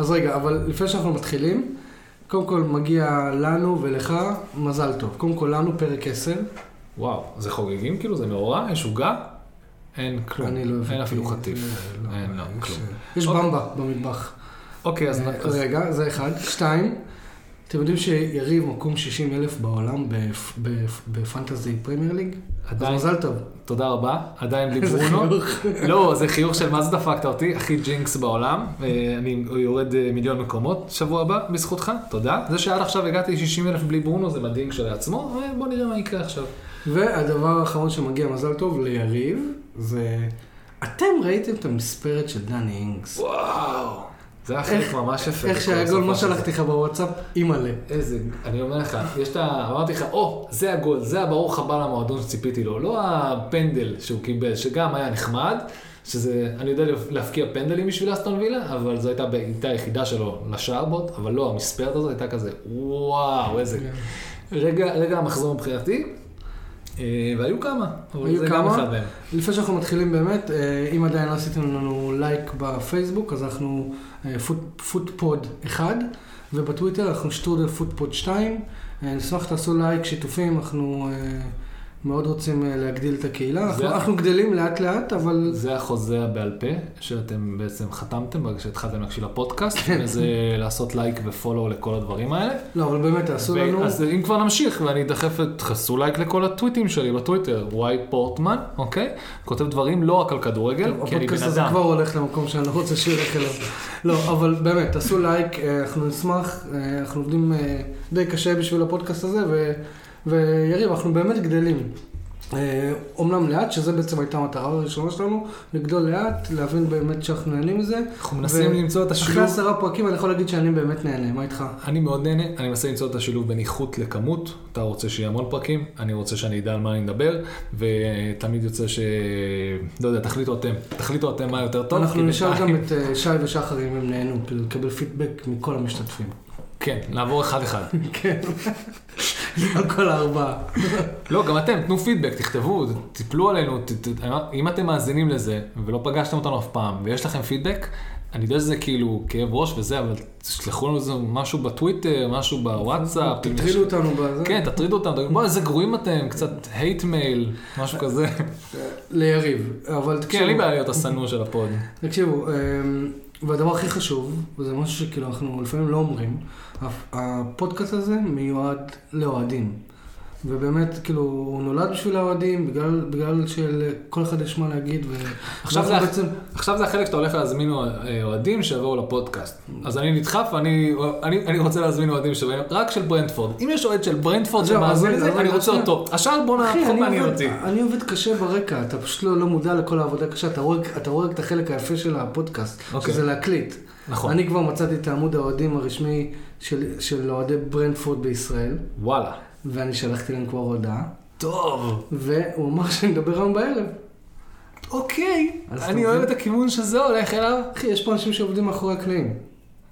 אז רגע, אבל לפני שאנחנו מתחילים, קודם כל מגיע לנו ולך מזל טוב. קודם כל לנו פרק 10. וואו, זה חוגגים כאילו? זה מאורע? יש עוגה? אין כלום. אני לא הבנתי. אין אפילו חטיף. לא, אין, לא, יש- כלום. יש אוקיי. במבה במטבח. אוקיי. אה, אז- רגע, זה אחד. שתיים, אתם יודעים שיריב מקום 60 אלף בעולם בפ- בפ- בפנטזי פרמייר ליג? אז מזל טוב. תודה רבה, עדיין בלי ברונו. לא, זה חיוך של מה זה דפקת אותי, הכי ג'ינקס בעולם. אה, אני יורד אה, מיליון מקומות שבוע הבא, בזכותך, תודה. זה שעד עכשיו הגעתי 60 אלף בלי ברונו זה מדהים כשלעצמו, אה, בוא נראה מה יקרה עכשיו. והדבר האחרון שמגיע מזל טוב ליריב, זה... אתם ראיתם את המספרת של דני אינגס. וואו. זה היה חלק ממש יפה. איך שהיה גול, מה. שלחתי לך בוואטסאפ? אימא'לה. איזה, אני אומר לך, יש את ה... אמרתי לך, או, זה הגול, זה הברוך הבא למועדון שציפיתי לו, לא הפנדל שהוא קיבל, שגם היה נחמד, שזה, אני יודע להבקיע פנדלים בשביל אסטון וילה, אבל זו הייתה בעיטה היחידה שלו לשער בוט, אבל לא, המספרת הזאת הייתה כזה, וואו, איזה... כן. רגע, רגע המחזור מבחינתי, אה, והיו כמה, אבל זה גם כמה? אחד מהם. לפני שאנחנו מתחילים באמת, אה, אם עדיין לא עשיתם לנו לייק בפייסבוק, אז אנחנו אה, פוטפוד 1, ובטוויטר אנחנו שטרודל פוטפוד 2. אה, נשמח שתעשו לייק, שיתופים, אנחנו אה, מאוד רוצים אה, להגדיל את הקהילה. אנחנו- זה- אנחנו גדלים לאט לאט, אבל זה החוזה הבעל פה שאתם בעצם חתמתם ברגע שהתחלתם להקשיב לפודקאסט, וזה לעשות לייק ו follow לכל הדברים האלה. לא, אבל באמת תעשו ו- לנו. אז אם כבר נמשיך, ואני אדחף את, תעשו לייק לכל הטוויטים שלי בטוויטר, וואי פורטמן, אוקיי? כותב דברים לא רק על כדורגל, טוב, כי אני בן הפודקאסט אדם. כבר הולך למקום שאני לא רוצה שהוא ילך אליו. לא, אבל באמת, תעשו לייק, אה, אנחנו נשמח, אה, אנחנו עובדים די קשה בשביל הפודקאסט הזה, ו- ויריב, אנחנו באמת גדלים. אה, אומנם לאט, שזה בעצם הייתה המטרה הראשונה שלנו, לגדול לאט, להבין באמת שאנחנו נהנים מזה. אנחנו מנסים ו- למצוא את אחרי השילוב. עשרה פרקים אני יכול להגיד שאני באמת נהנה, מה איתך? אני מאוד נהנה, אני מנסה למצוא את השילוב בין איכות לכמות. אתה רוצה שיהיה המון פרקים, אני רוצה שאני אדע על מה אני מדבר, ותמיד יוצא ש... לא יודע, תחליטו אתם. תחליטו אתם מה יותר טוב. אנחנו נשאל גם את אה, שי ושחר אם הם נהנו, כדי לקבל פידבק מכל המשתתפים. כן, לעבור אחד-אחד. כן, לא כל הארבעה. לא, גם אתם, תנו פידבק, תכתבו, תיפלו עלינו, אם אתם מאזינים לזה, ולא פגשתם אותנו אף פעם, ויש לכם פידבק, אני יודע שזה כאילו כאב ראש וזה, אבל תשלחו לנו איזה משהו בטוויטר, משהו בוואטסאפ. אם יש- תטרילו אותנו בזה. כן, תטרידו אותם, תגידו, בואי, איזה גרועים אתם, קצת hate mail, משהו כזה. ליריב, אבל כן, תקשיבו, אין לי בעיה להיות השנוא של ה pod. תקשיבו, אמ, והדבר הכי חשוב, וזה משהו שכאילו אנחנו לפעמים לא אומרים, הפ- הפודקאסט הזה מיועד לאוהדים. ובאמת, כאילו, הוא נולד בשביל האוהדים, בגלל, בגלל שלכל אחד יש מה להגיד, ו... עכשיו זה- בעצם, עכשיו זה החלק שאתה הולך להזמין אה, אוהדים שיבואו לפודקאסט. אז אני נדחף, אני, אני, אני רוצה להזמין אוהדים שבאים, רק של ברנדפורד. אם יש אוהד של ברנדפורד שמאזין אז לזה, אני רוצה. אותו. השאר בואנה, אחי, פחות אני מעניין אותי. אני עובד קשה ברקע, אתה פשוט לא, לא מודע לכל העבודה הקשה, אתה רואה, אתה רואה את החלק היפה של הפודקאסט, אוקיי. שזה להקליט. נכון. אני כבר מצאתי את העמוד האוהדים הרשמי של, של אוהדי ברנדפורד בישראל, וואלה. ואני שלחתי להם כבר הודעה, טוב. והוא אמר שנדבר היום בערב. אוקיי. אני אוהב? את הכיוון שזה הולך אליו. אחי, יש פה אנשים שעובדים מאחורי הקלעים.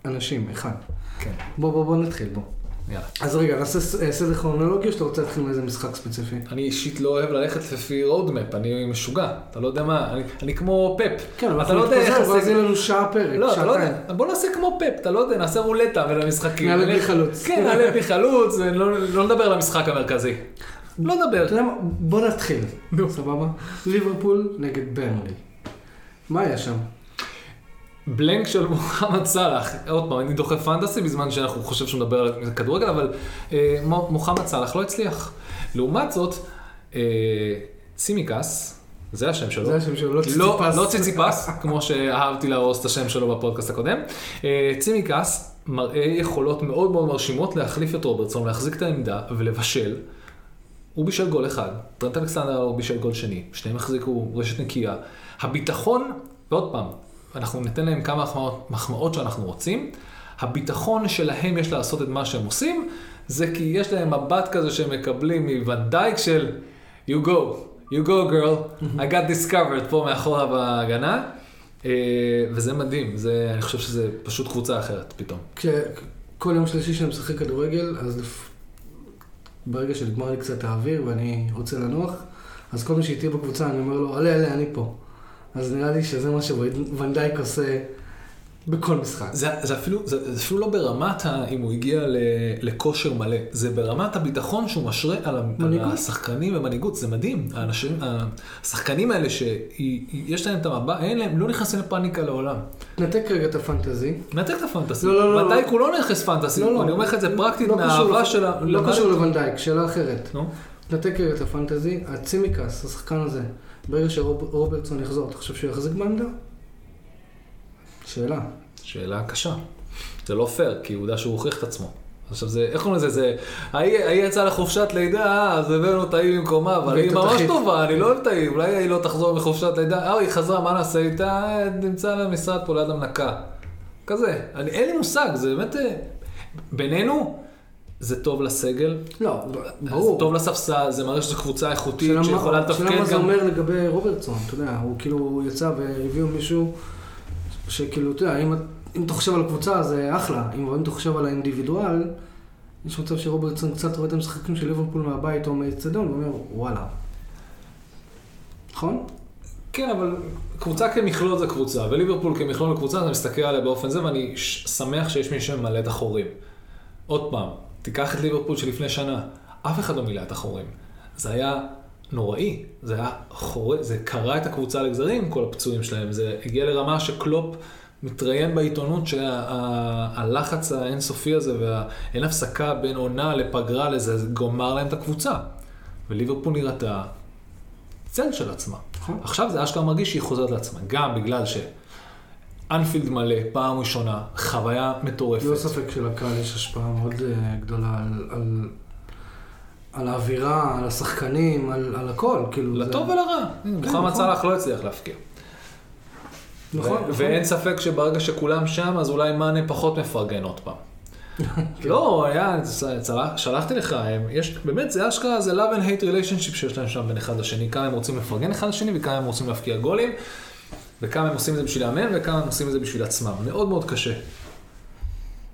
אנשים, אחד. כן. בוא, בוא, בוא נתחיל, בוא. יאללה. אז רגע, נעשה אה, סדר כרונולוגי, או שאתה רוצה להתחיל מאיזה משחק ספציפי? אני אישית לא אוהב ללכת לפי roadmap, אני משוגע. אתה לא יודע מה, אני, אני כמו פפ. כן, אבל אתה לא אנחנו יודע איך נתפזר, ואז זה... יהיה לנו שעה פרק, לא, לא שעתיים. יודע, בוא נעשה כמו פפ, אתה לא יודע, נעשה רולטה בין המשחקים. נעלה בלי חלוץ. כן, נעלה בלי חלוץ, ולא לא נדבר על המשחק המרכזי. לא נדבר. אתה יודע מה? בוא נתחיל. סבבה? ליברפול נגד ברנלי. מה היה שם? בלנק של מוחמד סאלח, עוד פעם, אני דוחף פנטסי בזמן שאנחנו חושב שהוא מדבר על כדורגל, אבל אה, מו- מוחמד סאלח לא הצליח. לעומת זאת, אה, צימקס, זה השם שלו. זה השם שלו, לא לא, ציציפס. לא ציציפס, כמו שאהבתי להרוס את השם שלו בפודקאסט הקודם. אה, צימקס מראה יכולות מאוד מאוד מרשימות להחליף את רוברטסון, להחזיק את העמדה ולבשל. הוא בישל גול אחד, טרנט אלכסנדר הוא בישל גול שני, שניהם החזיקו רשת נקייה. הביטחון, ועוד פעם, אנחנו ניתן להם כמה מחמאות, שאנחנו רוצים. הביטחון שלהם יש לעשות את מה שהם עושים, זה כי יש להם מבט כזה שהם מקבלים מוונדייק של you go, you go girl, I got discovered פה מאחורה בהגנה. אה, וזה מדהים, זה, אני חושב שזה פשוט קבוצה אחרת פתאום. כל יום שלישי שאני משחק כדורגל, אז לפ- ברגע שנגמר לי קצת האוויר ואני רוצה לנוח, אז כל מי שאיתי בקבוצה, אני אומר לו, עלה, עלה, אני פה. אז נראה לי שזה מה שוונדייק עושה בכל משחק. זה, זה, אפילו, זה, זה אפילו לא ברמת ה, אם הוא הגיע ל, לכושר מלא, זה ברמת הביטחון שהוא משרה על, על. השחקנים ומנהיגות, זה מדהים. האנשים, השחקנים האלה שיש להם את המבט, אין להם, לא נכנסים לפאניקה לעולם. נתק רגע את הפנטזי. נתק את הפנטסי. לא, לא, לא, לא. הוא לא נכנס פנטסי, לא, לא. אני אומר לך את זה פרקטית לא מהאהבה של ה... לא קשור לוונדייק, שאלה אחרת. נו, נתק רגע את הפנטזי, הצימקס, השחקן הזה, ברגע שרוברטסון יחזור, אתה חושב שהוא יחזיק בעמדה? שאלה. שאלה קשה. זה לא פייר, כי עובדה שהוא הוכיח את עצמו. עכשיו זה, איך קוראים לזה, זה, ההיא יצאה לחופשת לידה, אז הבאנו את ההיא במקומה, אבל היא ממש. טובה, אני לא אוהב את ההיא, אולי ההיא לא תחזור מחופשת לידה, אה, היא חזרה, מה נעשה איתה? אה, נמצא לה משרד פה ליד המנקה. כזה, אני, אין לי מושג, זה באמת, אה, בינינו, זה טוב לסגל, לא, זה ברור. טוב לספסל, זה מראה שזו קבוצה איכותית שיכולה השאלה לתפקד מה זה גם. אומר לגבי רוברטסון, אתה יודע, הוא כאילו יצא והביאו מישהו שכאילו, אתה יודע, אם, אם אתה חושב על הקבוצה זה אחלה, אם, אם אתה חושב על האינדיבידואל, יש מצב שרוברטסון קצת רואה את המשחקים של ליברפול מהבית או מהאצטדיון ואומר, וואלה. נכון? כן, אבל קבוצה כמכלול זה קבוצה, וליברפול כמכלול לקבוצה, אתה מסתכל עליה באופן זה, ואני שמח שיש מי שממלא את החורים. עוד פעם, תיקח את ליברפול שלפני שנה, אף אחד לא מילא את החורים. זה היה נוראי, זה היה חורה, זה קרע את הקבוצה לגזרים, כל הפצועים שלהם, זה הגיע לרמה שקלופ מתראיין בעיתונות שהלחץ האינסופי הזה והאין הפסקה בין עונה לפגרה לזה, זה גומר להם את הקבוצה. וליברפול נראתה צל של עצמה. נכון. עכשיו זה אשכרה מרגיש שהיא חוזרת לעצמה, גם בגלל שאנפילד מלא, פעם ראשונה, חוויה מטורפת. ללא ספק שלקהל יש השפעה מאוד אה, גדולה על, על, על האווירה, על השחקנים, על, על הכל, כאילו. זה- לטוב ולרע. הנה, מוחמד נכון. סאלח לא הצליח להפקיע. נכון, נכון. ואין ספק שברגע שכולם שם, אז אולי מאנה פחות מפרגן עוד פעם. לא, היה, שלחתי לך, הם- יש, באמת, זה אשכרה, זה love and hate relationship שיש להם שם בין אחד לשני, כמה הם רוצים לפרגן אחד לשני וכמה הם רוצים להפקיע גולים, וכמה הם עושים את זה בשביל לאמן וכמה הם עושים את זה בשביל עצמם. מאוד מאוד קשה.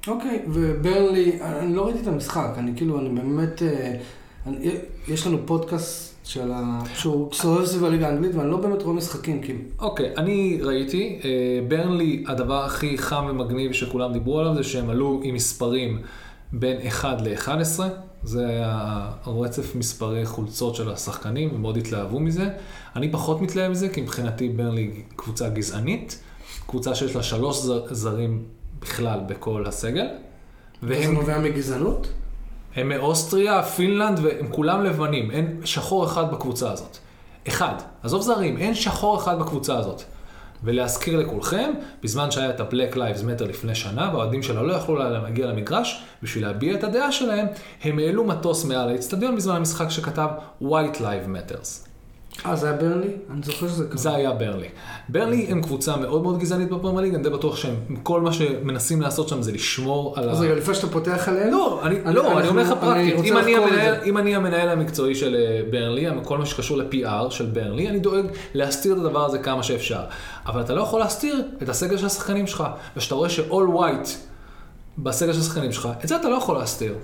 אוקיי, וברנלי, אני לא ראיתי את המשחק, אני כאילו, אני באמת, אה, אני, יש לנו פודקאסט של ה... שהוא סובב סביב הליגה האנגלית, ואני לא באמת רואה משחקים, כאילו. אוקיי, אני ראיתי, אה, ברנלי, הדבר הכי חם ומגניב שכולם דיברו עליו זה שהם עלו עם מספרים בין 1 ל-11, זה הרצף מספרי חולצות של השחקנים, הם מאוד התלהבו מזה. אני פחות מתלהב מזה, כי מבחינתי ברנלי קבוצה גזענית, קבוצה שיש לה שלוש זר, זרים בכלל בכל הסגל. זה והם נובע מגזענות? הם מאוסטריה, פינלנד, והם כולם לבנים. אין שחור אחד בקבוצה הזאת. אחד. עזוב זרים, אין שחור אחד בקבוצה הזאת. ולהזכיר לכולכם, בזמן שהיה את ה-Black Lives Matter לפני שנה, והאוהדים שלה לא יכלו להגיע למגרש, בשביל להביע את הדעה שלהם, הם העלו מטוס מעל האצטדיון בזמן המשחק שכתב White Lives Matters. אה, זה היה ברנלי? אני זוכר שזה קרה. זה היה ברלי. ברלי הם קבוצה מאוד מאוד גזענית בפרמייר ליג, אני די בטוח שהם, כל מה שמנסים לעשות שם זה לשמור על ה... אז רגע, לפני שאתה פותח עליהם? לא, אני, אני- לא, אני אנחנו- אומר לך אני פרקטית, אם אני, המנהל, אני המקצועי של אה, ברנלי, כל מה שקשור ל-PR של ברנלי, אני דואג להסתיר את הדבר הזה כמה שאפשר. אבל אתה לא יכול להסתיר את הסגל של השחקנים שלך, וכשאתה רואה ש-all white בסגל של השחקנים שלך, את זה אתה לא יכול להסתיר.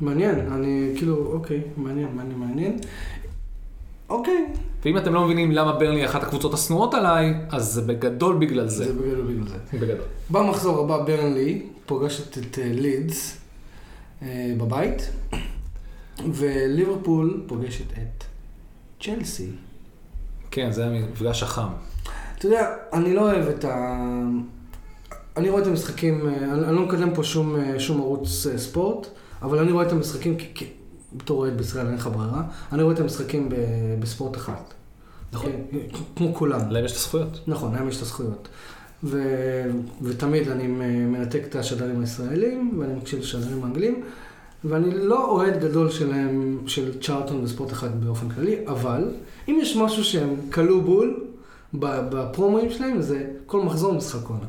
מעניין, אני כאילו, אוקיי, מעניין, מעניין, מעניין. אוקיי. ואם אתם לא מבינים למה ברנלי היא אחת הקבוצות השנואות עליי, אז זה בגדול בגלל זה. זה בגלל בגלל זה. בגדול. במחזור הבא ברנלי פוגשת את אה, לידס אה, בבית, וליברפול פוגשת את צ'לסי. כן, זה המפגש החם. אתה יודע, אני לא אוהב את ה... אני רואה את המשחקים, אה, אני, אני לא מקדם פה שום, שום ערוץ ספורט, אבל אני רואה את המשחקים, כ- בתור אוהד בישראל אין לך ברירה, אני רואה את המשחקים בספורט אחד. נכון. כמו כולם. להם יש את הזכויות. נכון, להם יש את הזכויות. ו... ותמיד אני מנתק את השדרים הישראלים, ואני מקשיב לשדרים האנגלים, ואני לא אוהד גדול שלהם, של צ'ארטון וספורט אחד באופן כללי, אבל אם יש משהו שהם כלו בול בפרומואים שלהם, זה כל מחזור משחק עונה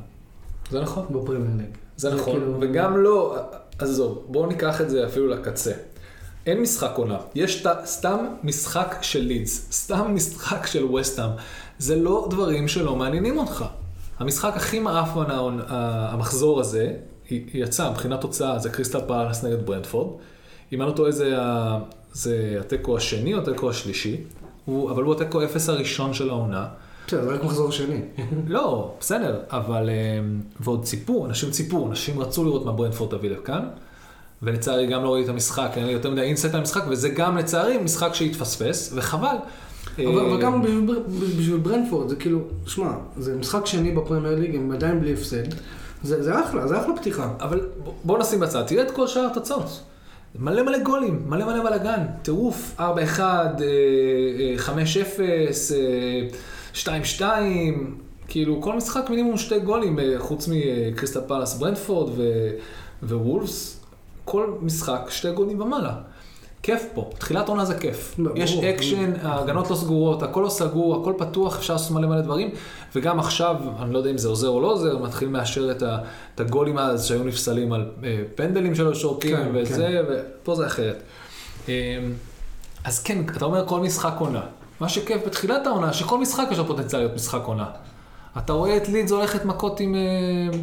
זה נכון. בפרמייר ליג. זה זה נכון, כאילו- וגם לא, עזוב, בואו ניקח את זה אפילו לקצה. אין משחק עונה, יש ת- סתם משחק של לידס, סתם משחק של וסטאם. זה לא דברים שלא מעניינים אותך. המשחק הכי מעפן העונ- ה- המחזור הזה, יצא מבחינת תוצאה, זה קריסטל פאלאס נגד ברנדפורד. אם אני לא טועה זה, זה התיקו השני או התיקו השלישי, הוא, אבל הוא התיקו אפס הראשון של העונה. בסדר, זה רק מחזור שני. לא, בסדר, אבל... אה, ועוד ציפו, אנשים ציפו, אנשים רצו לראות מה ברנפורד תביא לכאן, ולצערי גם לא ראיתי את המשחק, אין לי יותר מדי אינסט על המשחק, וזה גם לצערי משחק שהתפספס, וחבל. אבל, אה, גם בשביל, בר- בשביל ברנפורד, זה כאילו, שמע, זה משחק שני בפרמייר ליג, הם עדיין בלי הפסד. זה, זה אחלה, זה אחלה פתיחה. אבל בוא נשים בצד, תראה את כל שאר התוצאות. מלא מלא גולים, מלא מלא בלאגן, טירוף, 4-1, אה, אה, 5-0, אה, 2-2, כאילו כל משחק מינימום שתי גולים, אה, חוץ מקריסטל פלאס ברנטפורד ו- ווולפס, כל משחק שתי גולים ומעלה. כיף פה, תחילת עונה זה כיף. ברור. יש אקשן, ההגנות לא סגורות, הכל לא סגור, הכל פתוח, אפשר לעשות מלא מלא דברים. וגם עכשיו, אני לא יודע אם זה עוזר או לא עוזר, מתחילים לאשר את, ה, את הגולים אז שהיו נפסלים על אה, פנדלים שלו שורקים כן, וזה, ופה זה אחרת. אה, אז כן, אתה אומר כל משחק עונה. מה שכיף בתחילת העונה, שכל משחק יש לו פוטנציאל להיות משחק עונה. אתה רואה את לידס הולכת מכות עם, אה,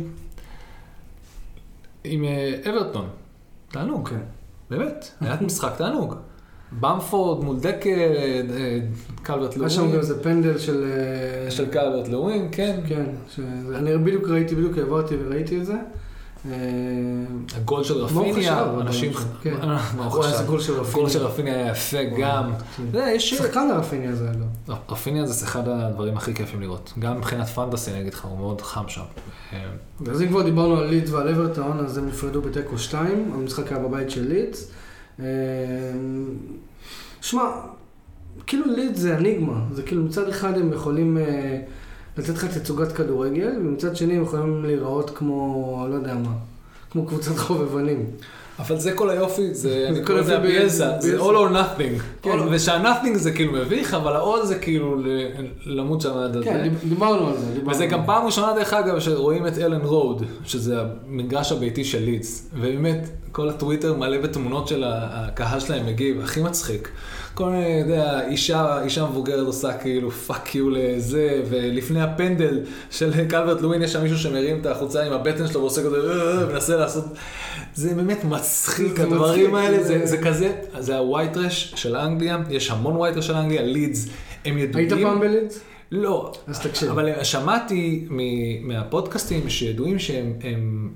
עם אה, אברטון. תענוג. כן. באמת, היה משחק תענוג. במפורד מול דקר, אה, קלברט היה שם גם איזה פנדל של... של קלברט לווין, כן. כן, אני בדיוק ראיתי, בדיוק העברתי וראיתי את זה. אה, הגול של רפיניה? אנשים... כן. מה הוא חשב? גול של רפיניה. הגול של רפיניה היה יפה גם. כן. שחקן הרפיניה הזה אגב. רפיניה זה אחד הדברים הכי כיפים לראות. גם מבחינת פנטסי, אני אגיד לך, הוא מאוד חם שם. אה, אז אם כבר דיברנו על לידס ועל אברטון, אז הם נפרדו בתיקו 2, המשחק היה בבית של לידס. אה, שמע, כאילו לידס זה אניגמה, זה כאילו מצד אחד הם יכולים לתת לך תצוגת כדורגל, ומצד שני הם יכולים להיראות כמו, לא יודע מה, כמו קבוצת חובבנים. אבל זה כל היופי, זה, אני קורא לזה הביאזה, ביאזה. זה all or nothing. כן. ושהנאטינג זה כאילו מביך, אבל ה-all זה כאילו ל- למות שם עד הזה. כן, דיב- דיברנו על זה. וזה גם. פעם ראשונה דרך אגב שרואים את אלן רוד, שזה המגרש הביתי של לידס, ובאמת כל הטוויטר מלא בתמונות של הקהל שלהם מגיב, הכי מצחיק. כל מיני, אתה יודע, אישה, אישה מבוגרת עושה כאילו fuck you לזה, ולפני הפנדל של קלברט לווין יש שם מישהו שמרים את החולצה עם הבטן שלו ועושה כזה, "אה", מנסה לעשות, זה באמת מצחיק, הדברים האלה, זה- זה, זה כזה, זה ה white trash של אנגליה, יש המון white trash של אנגליה, לידס, הם ידועים. היית פעם בלידס? לא, אז תקשיב. אבל שמעתי מ- מהפודקאסטים שידועים שהם הם,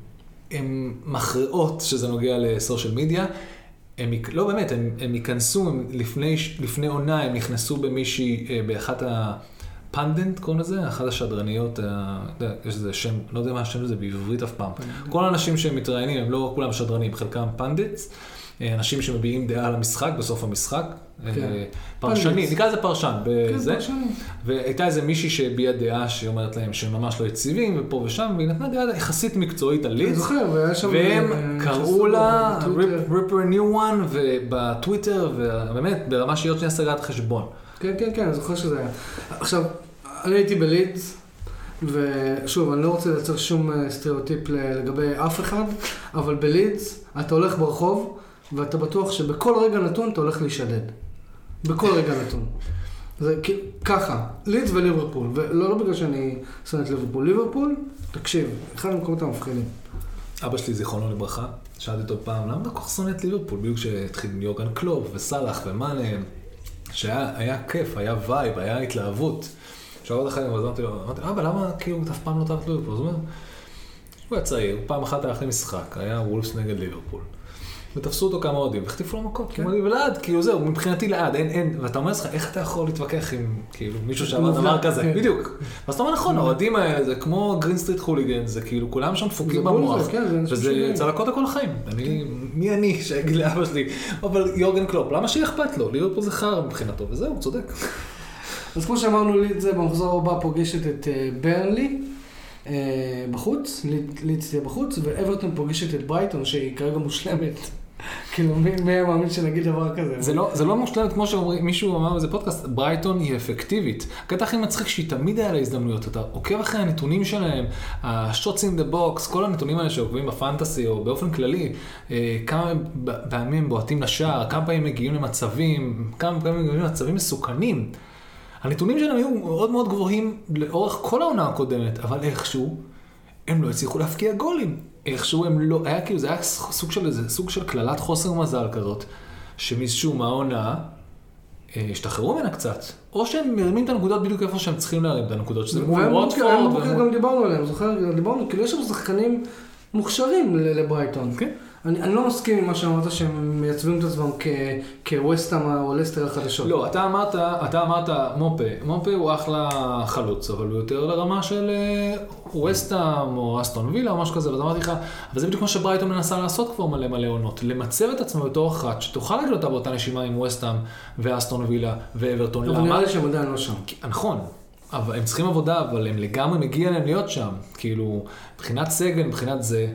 הם מכריעות שזה נוגע ל social media. הם, לא באמת, הם, הם ייכנסו, הם לפני, לפני עונה הם נכנסו במישהי, אה, באחת ה pundit קוראים לזה, אחת השדרניות, אה, יודע, יש איזה שם, לא יודע מה השם הזה בעברית אף פעם. כל האנשים שמתראיינים הם לא כולם שדרנים, חלקם pundits, אה, אנשים שמביעים דעה על המשחק בסוף המשחק. אה, כן. pundits. נקרא לזה פרשן, כן, בזה. פרשנים. והייתה איזה מישהי שהביעה דעה שאומרת להם שהם ממש לא יציבים, ופה ושם, והיא נתנה דעה יחסית מקצועית על אני לידס, זוכר, והיה שם... והם אה, קראו לה. rip her new one, ובטוויטר, ובאמת, ברמה שהיא עוד שנייה סגרה את החשבון. כן, כן, כן, אני זוכר שזה היה. עכשיו, אני הייתי בלידס, ושוב, אני לא רוצה לייצר שום אה, סטריאוטיפ לגבי אף אחד, אבל בלידס אתה הולך ברחוב, ואתה בטוח שבכל רגע נתון אתה הולך להישדד. בכל רגע נתון. זה ככה, לידס וליברפול, ולא לא בגלל שאני שונא את ליברפול, ליברפול, תקשיב, אחד המקומות המפחידים. אבא שלי, זיכרונו לברכה, שאלתי אותו פעם, למה אתה כל כך שונא את ליברפול? בדיוק כשהתחיל עם יורגן קלופ וסאלח ומאנה, שהיה היה כיף, היה וייב, היה התלהבות. שעות אחרי, אז אמרתי לו, אמרתי, אבא, למה כאילו אתה אף פעם לא את ליברפול? אז הוא אומר, הוא היה צעיר, פעם אחת הלך למשחק, היה וולפס נגד ליברפול. ותפסו אותו כמה אוהדים, והחטיפו לו מכות, כן. כן. ולעד, כאילו זהו, מבחינתי לעד, אין, אין, ואתה אומר לעצמך, איך אתה יכול להתווכח עם, כאילו, מישהו שאמר עובדה, דבר כזה, כן. בדיוק. אז אתה אומר, נכון, האוהדים האלה, זה כמו Green Street hooligan, זה כאילו, כולם שם דפוקים במוח, זה, כן, וזה. צלקות לכל החיים. אני, מי אני שאגיד לאבא שלי, אבל יורגן קלופ, למה שיהיה אכפת לו? ליברפול זה חרא מבחינתו, וזהו, הוא צודק. אז כמו שאמרנו, לידס זה במחזור הבא פוגשת את אה, ברנלי אה, בחוץ, ליד- לידס תהיה בחוץ, ואברטון פוגשת את ברייטון, שהיא כרגע מושלמת. כאילו, מי היה מאמין שנגיד דבר כזה? זה לא, זה לא מושלם כמו שמישהו אמר באיזה פודקאסט, ברייטון היא אפקטיבית. הקטע הכי מצחיק שהיא תמיד היה לה הזדמנויות, אתה עוקב אחרי הנתונים שלהם, ה-shots in the box, כל הנתונים האלה שעוקבים בפנטסי או באופן כללי, אה, כמה פעמים הם בועטים לשער, כמה פעמים מגיעים למצבים, כמה פעמים מגיעים למצבים מסוכנים. הנתונים שלהם היו מאוד מאוד גבוהים לאורך כל העונה הקודמת, אבל איכשהו הם לא הצליחו להפקיע גולים. איכשהו הם לא, היה כאילו, זה היה סוג של איזה, סוג של קללת חוסר מזל כזאת, שמשום העונה, אה, השתחררו ממנה קצת, או שהם מרימים את הנקודות בדיוק איפה שהם צריכים להרים את הנקודות, שזה מול ווטפורד. בבוקר גם דיברנו עליהם, זוכר? דיברנו, כאילו יש שם שחקנים מוכשרים לברייטון. כן. אני, אני לא מסכים עם מה שאמרת שהם מייצבים את עצמם כ- כווסטהאם או לסטר החדשות. לא, אתה אמרת, אתה אמרת מופה, מופה הוא אחלה חלוץ, אבל הוא יותר לרמה של אה, ווסטהאם או אסטון וילה או משהו כזה, ואז אמרתי לך, אבל זה בדיוק מה שברייטון מנסה לעשות כבר מלא מלא עונות, למצב את עצמו בתור אחת, שתוכל להגיד אותה באותה נשימה עם ווסטהאם ואסטון וילה ואברטון. אבל? נראה לי שהם עדיין לא שם. נכון, אבל הם צריכים עבודה, אבל הם לגמרי מגיע להם להיות שם. כאילו, מבחינת סגל, מבחינת זה,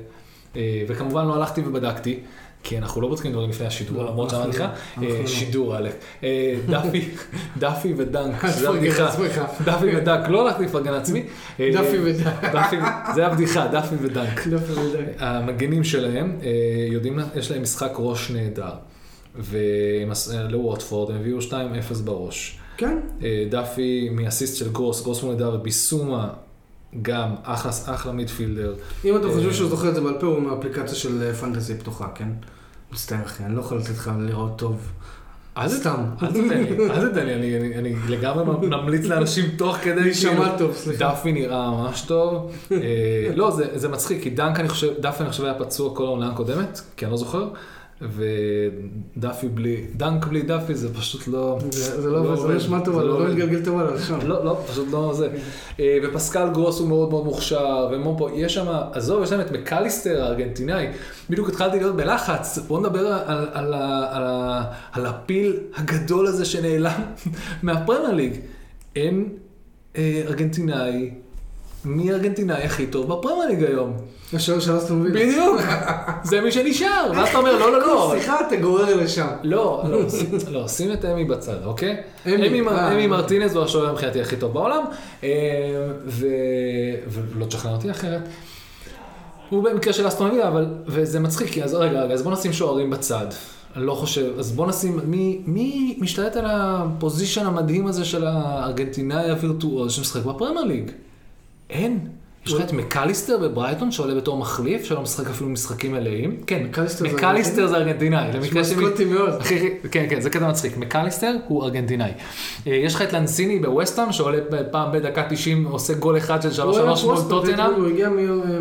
וכמובן לא הלכתי ובדקתי. כי אנחנו לא בודקים דברים לפני השידור, לא, למרות שאמרתי לך, לא, אנחנו אה, לא. שידור, אלק. אה, דאפי, דאפי ודנק, זה הבדיחה. דאפי ודנק, לא הלכתי לפרגן לעצמי. אה, דאפי ודנק. זה הבדיחה, דאפי ודנק. המגנים שלהם, אה, יודעים, יש להם משחק ראש נהדר. ולווטפורד הם הביאו 2-0 בראש. כן, אה, דאפי מאסיסט של גרוס, גרוס הוא נהדר, וביסומה גם אחלה, אחלה מידפילדר. אם אתם אה, חושבים שהוא זוכר את זה בעל פה, הוא עם האפליקציה של אה, פנטזי פתוחה, כן? מצטער אחי, אני לא יכול לתת לך לראות טוב. ת- סתם. אל תתן לי, אל תתן לי, אני- לגמרי ממליץ לאנשים תוך כדי, אני כאילו, טוב, סליחה. דאפי נראה ממש טוב. אה, לא, זה זה מצחיק, כי דנק אני חושב, דאפי אני חושב היה פצוע כל העונה הקודמת, כי אני לא זוכר, ודאפי בלי, דנק בלי דאפי זה פשוט לא... זה זה לא לא זה עובד. לא נשמע טוב, זה לא לא. מתגלגל טוב על הלשון. לא, לא, פשוט לא זה. אה, ופסקל גרוס הוא מאוד מאוד מוכשר, ומופו, יש שם, עזוב, יש להם את מקליסטר הארגנטינאי. בדיוק התחלתי להיות בלחץ, בואו נדבר על הפיל הגדול הזה שנעלם מהפרמייר ליג. אין אה, ארגנטינאי, מי הארגנטינאי הכי טוב בפרמייר ליג היום? השוער של אסטון וילה. בדיוק, זה מי שנשאר. ואז אתה אומר, לא, לא, לא. סליחה, אתה גורר לשם. לא, לא, שים- לא, את אמי בצד, אוקיי? אמי, אה. אמי מרטינז הוא השוער מבחינתי הכי טוב בעולם, אה, ולא תשכנע אותי אחרת. הוא במקרה של אסטון וילה, אבל, וזה מצחיק, כי אז רגע, רגע, אז בוא נשים שוערים בצד. אני לא חושב, אז בוא נשים, מי, מי משתלט על ה position המדהים הזה של הארגנטינאי הווירטואוז שמשחק בפרמייר ליג? אין. יש לך את מקאליסטר בברייטון שעולה בתור מחליף, שלא משחק אפילו משחקים מלאים. כן, מקליסטר זה ארגנטינאי. למקרה נשמע שמי- סקוטי מאוד. כן, כן, זה קטע מצחיק. מקליסטר הוא ארגנטינאי. אה, יש לך את לנסיני בווסטהאם, שעולה פעם בדקה 90, עושה גול אחד של 3-3 הוא היה מול טוטנאם. הוא הגיע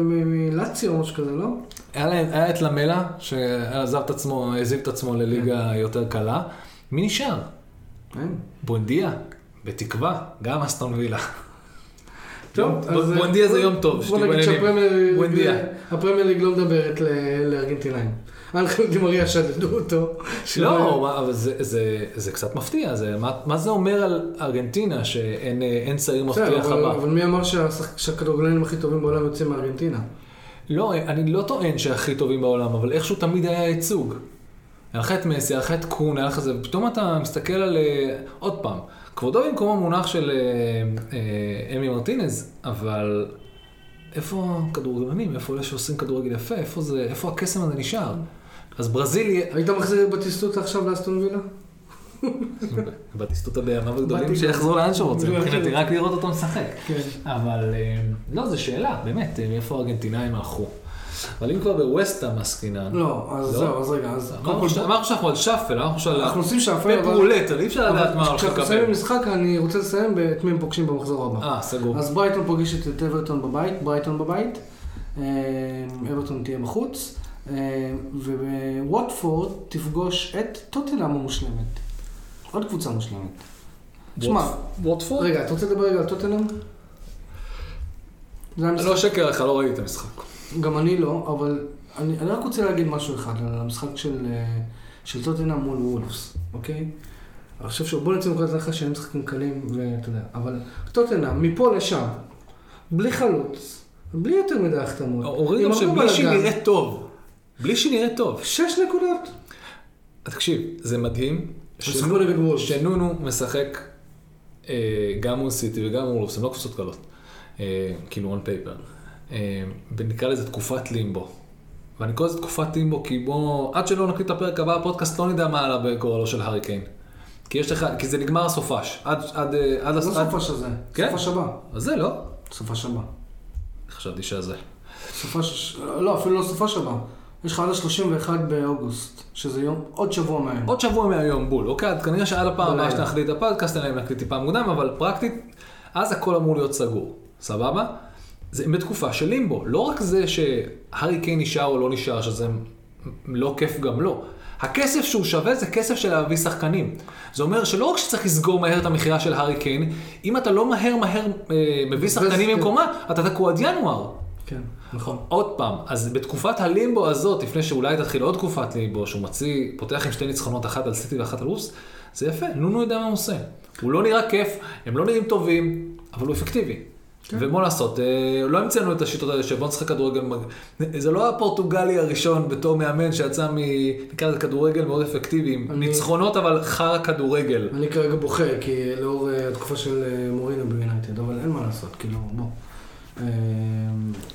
מלאציו או משהו כזה, לא? היה את למלה, שעזב את עצמו, העזיב את עצמו לליגה יותר קלה. מי נשאר? בונדיה, בתקווה, גם אסטון וילה. טוב, אז... בונדיה זה יום טוב, בוא שתהיו נגיד בעניינים. שהפרמייר ליג- בונדיה. הפרמייר ליג לא מדברת לארגנטינאים. אנחל דימריה שדדו אותו. לא, אבל זה, קצת מפתיע, מה, זה אומר על ארגנטינה שאין אה, צעיר מבטיח הבא? אבל מי אמר שהכדורגלנים הכי טובים בעולם יוצאים מארגנטינה? לא, אני לא טוען שהכי טובים בעולם, אבל איכשהו תמיד היה ייצוג. היה לך את מסי, היה לך את קון, היה לך זה, ופתאום אתה מסתכל על... אה, עוד פעם, כבודו במקום המונח של אה, אה, אמי מרטינז, אבל איפה הכדורגלנים? איפה אלה שעושים כדורגל יפה? איפה זה, איפה הקסם הזה נשאר? אז ברזיל, יהיה- היית מחזיר את בטיסטוטה עכשיו לאסטון וילה? בטיסטוטה בימיו הגדולים, שיחזור. לאן שהוא רוצה, מבחינתי. רק לראות אותו משחק. כן. אבל אה, לא, זו שאלה, באמת, אה, איפה הארגנטינאים הלכו. אבל אם כבר בווסטהאם עסקינן, לא, אז לא? זהו, אז רגע, אז... אמרנו שאנחנו על shuffle, אמרנו שעל אנחנו עושים shuffle, אבל... רולט, אי אפשר לדעת מה הולך כשאנחנו מסיימים לקבל. משחק, אני רוצה לסיים באת מי הם פוגשים במחזור הבא. אה, סגור. אז ברייטון פוגשת את אברטון בבית, ברייטון בבית, אה, אברטון תהיה בחוץ, אה, וווטפורד תפגוש את טוטנאם המושלמת. עוד קבוצה מושלמת. תשמע, ווטפורד? רגע, אתה רוצה לדבר רגע על טוטנאם? לא שקר לך, לא ראיתי את המשחק. גם אני לא, אבל אני, אני רק רוצה להגיד משהו אחד על המשחק של, אה, של טוטנאם מול וולפס, אוקיי? אני חושב שבוא נצא מנקודת הנחה שהם משחקים קלים, ואתה יודע, אבל טוטנאם, מפה לשם, בלי חלוץ, בלי יותר מדי החתמות. אומרים עם גם הרבה שבלי. נראית טוב, בלי נראית טוב. שש נקודות. תקשיב, זה מדהים. שנונו משחק אה, גם מול סיטי וגם מול וולפס, הם לא קבוצות קלות, אה, כאילו on paper. אה, ונקרא לזה תקופת לימבו. ואני קורא לזה תקופת לימבו כי בוא, עד שלא נקליט את הפרק הבא, הפודקאסט לא נדע מה עלה בגורלו של הארי קיין. כי יש לך, כי זה נגמר הסופש. עד, עד, אה, עד, לא עד, סופש הזה, כן? סופש הבא. אז זה לא. סופש הבא. חשבתי שזה. סופש, לא, אפילו לא סופש הבא. יש לך עד ה-31 באוגוסט, שזה יום, עוד שבוע מהיום. עוד שבוע מהיום בול, אוקיי? אז כנראה שעד הפעם הבאה. שנחליט את הפודקאסט, אין להם להקליט טיפה מוקדם, אבל פרקטית, אז הכל אמור להיות סגור, סבבה? זה בתקופה של לימבו, לא רק זה שהארי קיין נשאר או לא נשאר, שזה לא כיף גם לא. הכסף שהוא שווה זה כסף של להביא שחקנים. זה אומר שלא רק שצריך לסגור מהר את המכירה של הארי קיין, אם אתה לא מהר מהר אה, מביא שחקנים. במקומה, אתה תקוע עד ינואר. כן, נכון. עוד פעם, אז בתקופת הלימבו הזאת, לפני שאולי תתחיל עוד תקופת לימבו, שהוא מציא, פותח עם שתי ניצחונות, אחת על סיטי ואחת על ווס, זה יפה, נונו יודע מה הוא עושה. הוא לא נראה כיף, הם לא נראים טובים, אבל הוא אפקטיבי. כן. ומה לעשות, אה, לא המצאנו את השיטות האלה שבוא נשחק כדורגל, זה לא הפורטוגלי הראשון בתור מאמן שיצא מ... נקרא לזה כדורגל מאוד אפקטיבי, עם אני- ניצחונות אבל חרא כדורגל. אני כרגע בוכה, כי לאור אה, התקופה של אה, מורינו ביונייטד, אבל אין מה לעשות, כאילו, בוא. אה,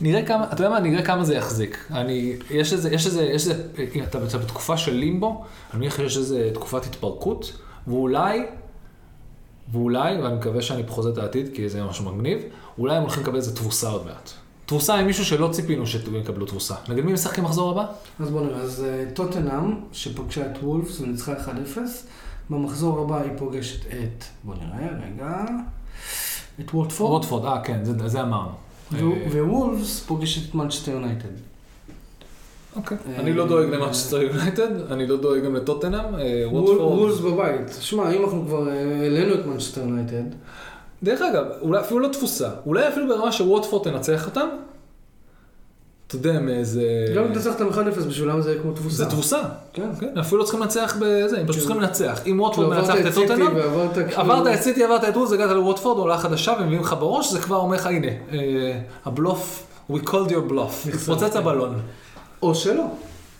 נראה כמה, אתה יודע מה, נראה כמה זה יחזיק. אני, יש איזה, יש איזה, יש איזה, אתה אתה בתקופה של לימבו, אני מניח שיש איזה תקופת התפרקות, ואולי, ואולי, ואני מקווה שאני חוזה את העתיד, כי זה משהו מגניב, אולי הם הולכים לקבל איזה תבוסה עוד מעט. תבוסה עם מישהו שלא ציפינו שיקבלו תבוסה. נגד מי משחקים מחזור הבא? אז בוא נראה, אז אה, טוטנאם, שפגשה את וולפס וניצחה 1-0, במחזור הבא היא פוגשת את, בוא נראה, רגע, את ווטפורד, ווטפורד, אה, כן, זה, זה אמרנו. אה, ווולפס פוגשת את מנצ'סטר יונייטד. אוקיי. אה, אני לא דואג למנצ'סטר יונייטד, אני לא דואג גם לטוטנאם, ווטפורד. וולפס בבית. שמע, אם אנחנו כבר העלינו את מנצ'סטר יונייטד, דרך אגב, אולי אפילו לא תפוסה, אולי אפילו ברמה שווטפורד תנצח אותם, אתה יודע מאיזה... גם אם תנצח אותם 1-0 בשבילם זה כמו תבוסה. זה תבוסה, כן. כן, אפילו לא צריכים לנצח בזה, הם פשוט כן. צריכים לנצח. אם ווטפורד מנצחת את טוטנאם, כאילו... עברת את סיטי, עברת את וולס, הגעת לווטפורד, עולה חדשה, ומביאים לך בראש, זה כבר אומר לך, הנה, אה, הבלוף, we called your bluff, התפוצץ כן. הבלון. או שלא.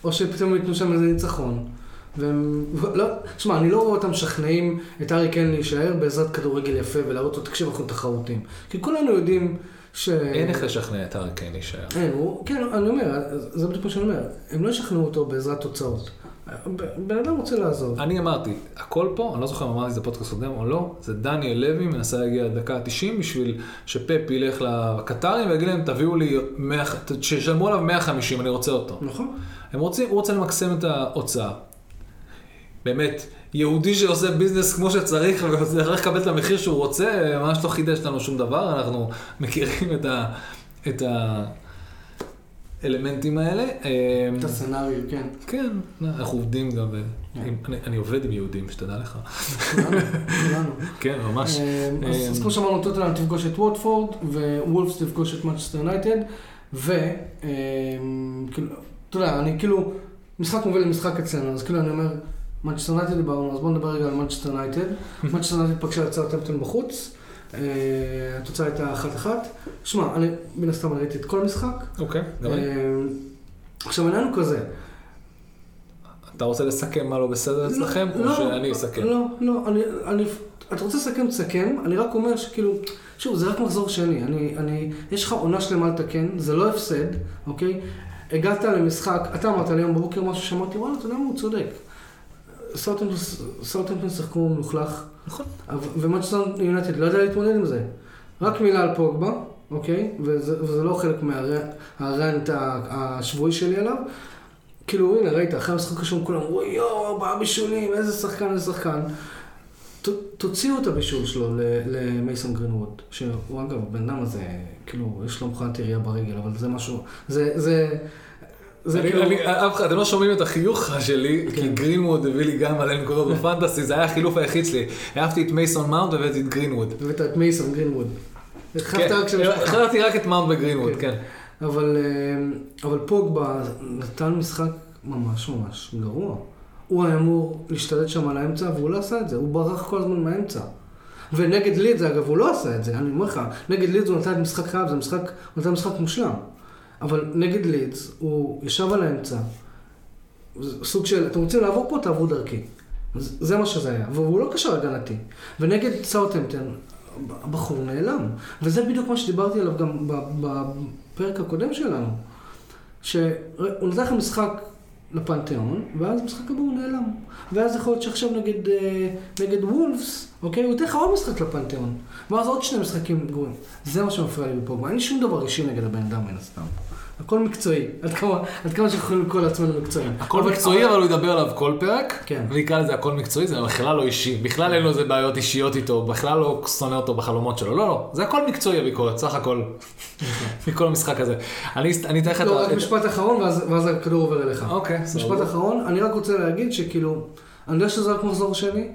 או שפתאום ייתנו שם איזה ניצחון. והם... לא, שמע, אני לא רואה אותם משכנעים את ארי קיין להישאר בעזרת כדורגל יפה ולהראות לו, תקשיב, אנחנו תחרותיים. כי כולנו יודעים ש... אין איך לשכנע את הארי קיין להישאר. אין, הוא, כן, אני אומר, זה בדיוק מה שאני אומר. הם לא ישכנעו אותו בעזרת תוצאות. בן אדם רוצה לעזוב. אני אמרתי, הכל פה, אני לא זוכר אם אמרתי את זה בפודקאסט קודם או לא, זה דניאל לוי מנסה להגיע לדקה ה-90 בשביל שפפ ילך לקטרים ויגיד להם, תביאו לי, 100 שישלמו עליו 150, אני רוצה אותו. נכון? הם רוצים, הוא רוצה למקסם את ההוצאה. באמת, יהודי שעושה ביזנס כמו שצריך והולך לקבל את המחיר שהוא רוצה, ממש לא חידש לנו שום דבר, אנחנו מכירים את, ה, את האלמנטים האלה. את ה scenario, כן. כן, אנחנו עובדים גם, ב- כן. אני, עובד עם יהודים, שתדע לך. כולנו, כולנו. כן, ממש. אה, אז אה, אז כמו שאמרנו, טוטנאם תפגוש את ווטפורד, ווולפס תפגוש את מנצ'סטר יונייטד, ו... אה, כאילו, אתה יודע, אני כאילו, משחק מוביל למשחק אצלנו, אז כאילו אני אומר, מנצ'סטר יונייטד דיברנו, אז בואו נדבר רגע על מנצ'סטר יונייטד. מנצ'סטר יונייטד פגשה את סאוטהמפטון בחוץ, אה, התוצאה הייתה אחת אחת. שמע, אני מן הסתם ראיתי את כל המשחק. אוקיי, גם אני. אה, עכשיו העניין הוא כזה, אתה רוצה לסכם מה לא בסדר אצלכם, או לא, שאני אסכם? לא, לא, אני, אתה רוצה לסכם, תסכם, אני רק אומר שכאילו, שוב, זה רק מחזור שני, אני, אני, יש לך עונה שלמה לתקן, זה לא הפסד, אוקיי? הגעת למשחק, אתה אמרת לי היום בבוקר משהו שאמרתי, וואלה, אתה יודע מה, הוא צודק. סאוטהמפטון שיחקו מלוכלך, נכון. ומנצ'סטר יונייטד לא יודע להתמודד עם זה. רק מילה על פוגבה, אוקיי? וזה, וזה לא חלק מה rant השבועי שלי עליו. כאילו, הנה, ראית, אחרי המשחק הראשון כולם אמרו, יואו, ארבעה בישולים, איזה שחקן, איזה שחקן. ת, תוציאו את הבישול שלו למייסון גרינווד, שהוא אגב, הבן אדם הזה, כאילו, יש לו מכונת ירייה ברגל, אבל זה משהו, זה, זה, זה כאילו, אף אחד, אתם לא שומעים את החיוך שלי, כי כן. גרינווד הביא לי גם מלא נקודות בפנטסי, זה היה החילוף היחיד שלי. אהבתי את מייסון מאונט והבאתי את גרינווד. הבאת את מייסון גרינווד. כן, החלפת רק. החלפתי את מאונט וגרינווד, כן. כן. אבל, אה, אבל פוגבה נתן משחק ממש ממש גרוע. הוא היה אמור להשתלט שם על האמצע, והוא לא עשה את זה, הוא ברח כל הזמן מהאמצע. ונגד לידס, אגב, הוא לא עשה את זה, אני אומר לך, נגד לידס הוא נתן משחק חייב, זה משחק, הוא נתן משחק מושלם. אבל נגד לידס, הוא ישב על האמצע, סוג של, אתם רוצים לעבור פה, תעברו דרכי. זה מה שזה היה, והוא לא קשר הגנתי. ונגד סאוטהמפטון, הבחור נעלם. וזה בדיוק מה שדיברתי עליו גם בפרק הקודם שלנו. שהוא נתן לך משחק לפנתיאון, ואז משחק הבא הוא נעלם. ואז יכול להיות שעכשיו נגד, אה, נגד וולפס, אוקיי, הוא ייתן לך עוד משחק לפנתיאון. ואז עוד שני משחקים גרועים. זה מה שמפריע לי בפוגבה. אין לי שום דבר אישי נגד הבן אדם מן הסתם. הכל מקצועי. עד כמה, עד כמה שאנחנו יכולים לקרוא לעצמנו מקצועיים. הכל אבל- מקצועי, אבל הוא ידבר עליו כל פרק, כן. ויקרא לזה הכל מקצועי, זה בכלל לא אישי, בכלל אין לו איזה בעיות אישיות איתו, בכלל לא שונא אותו בחלומות שלו, לא, לא, זה הכל מקצועי הביקורת, סך הכל, מכל המשחק הזה. אני אני אתן לך את לא, ה... רק משפט אחרון, ואז, ואז הכדור עובר אליך. אוקיי, משפט סבבה. אחרון, אני רק רוצה להגיד שכאילו, אני יודע שזה רק מחזור שני,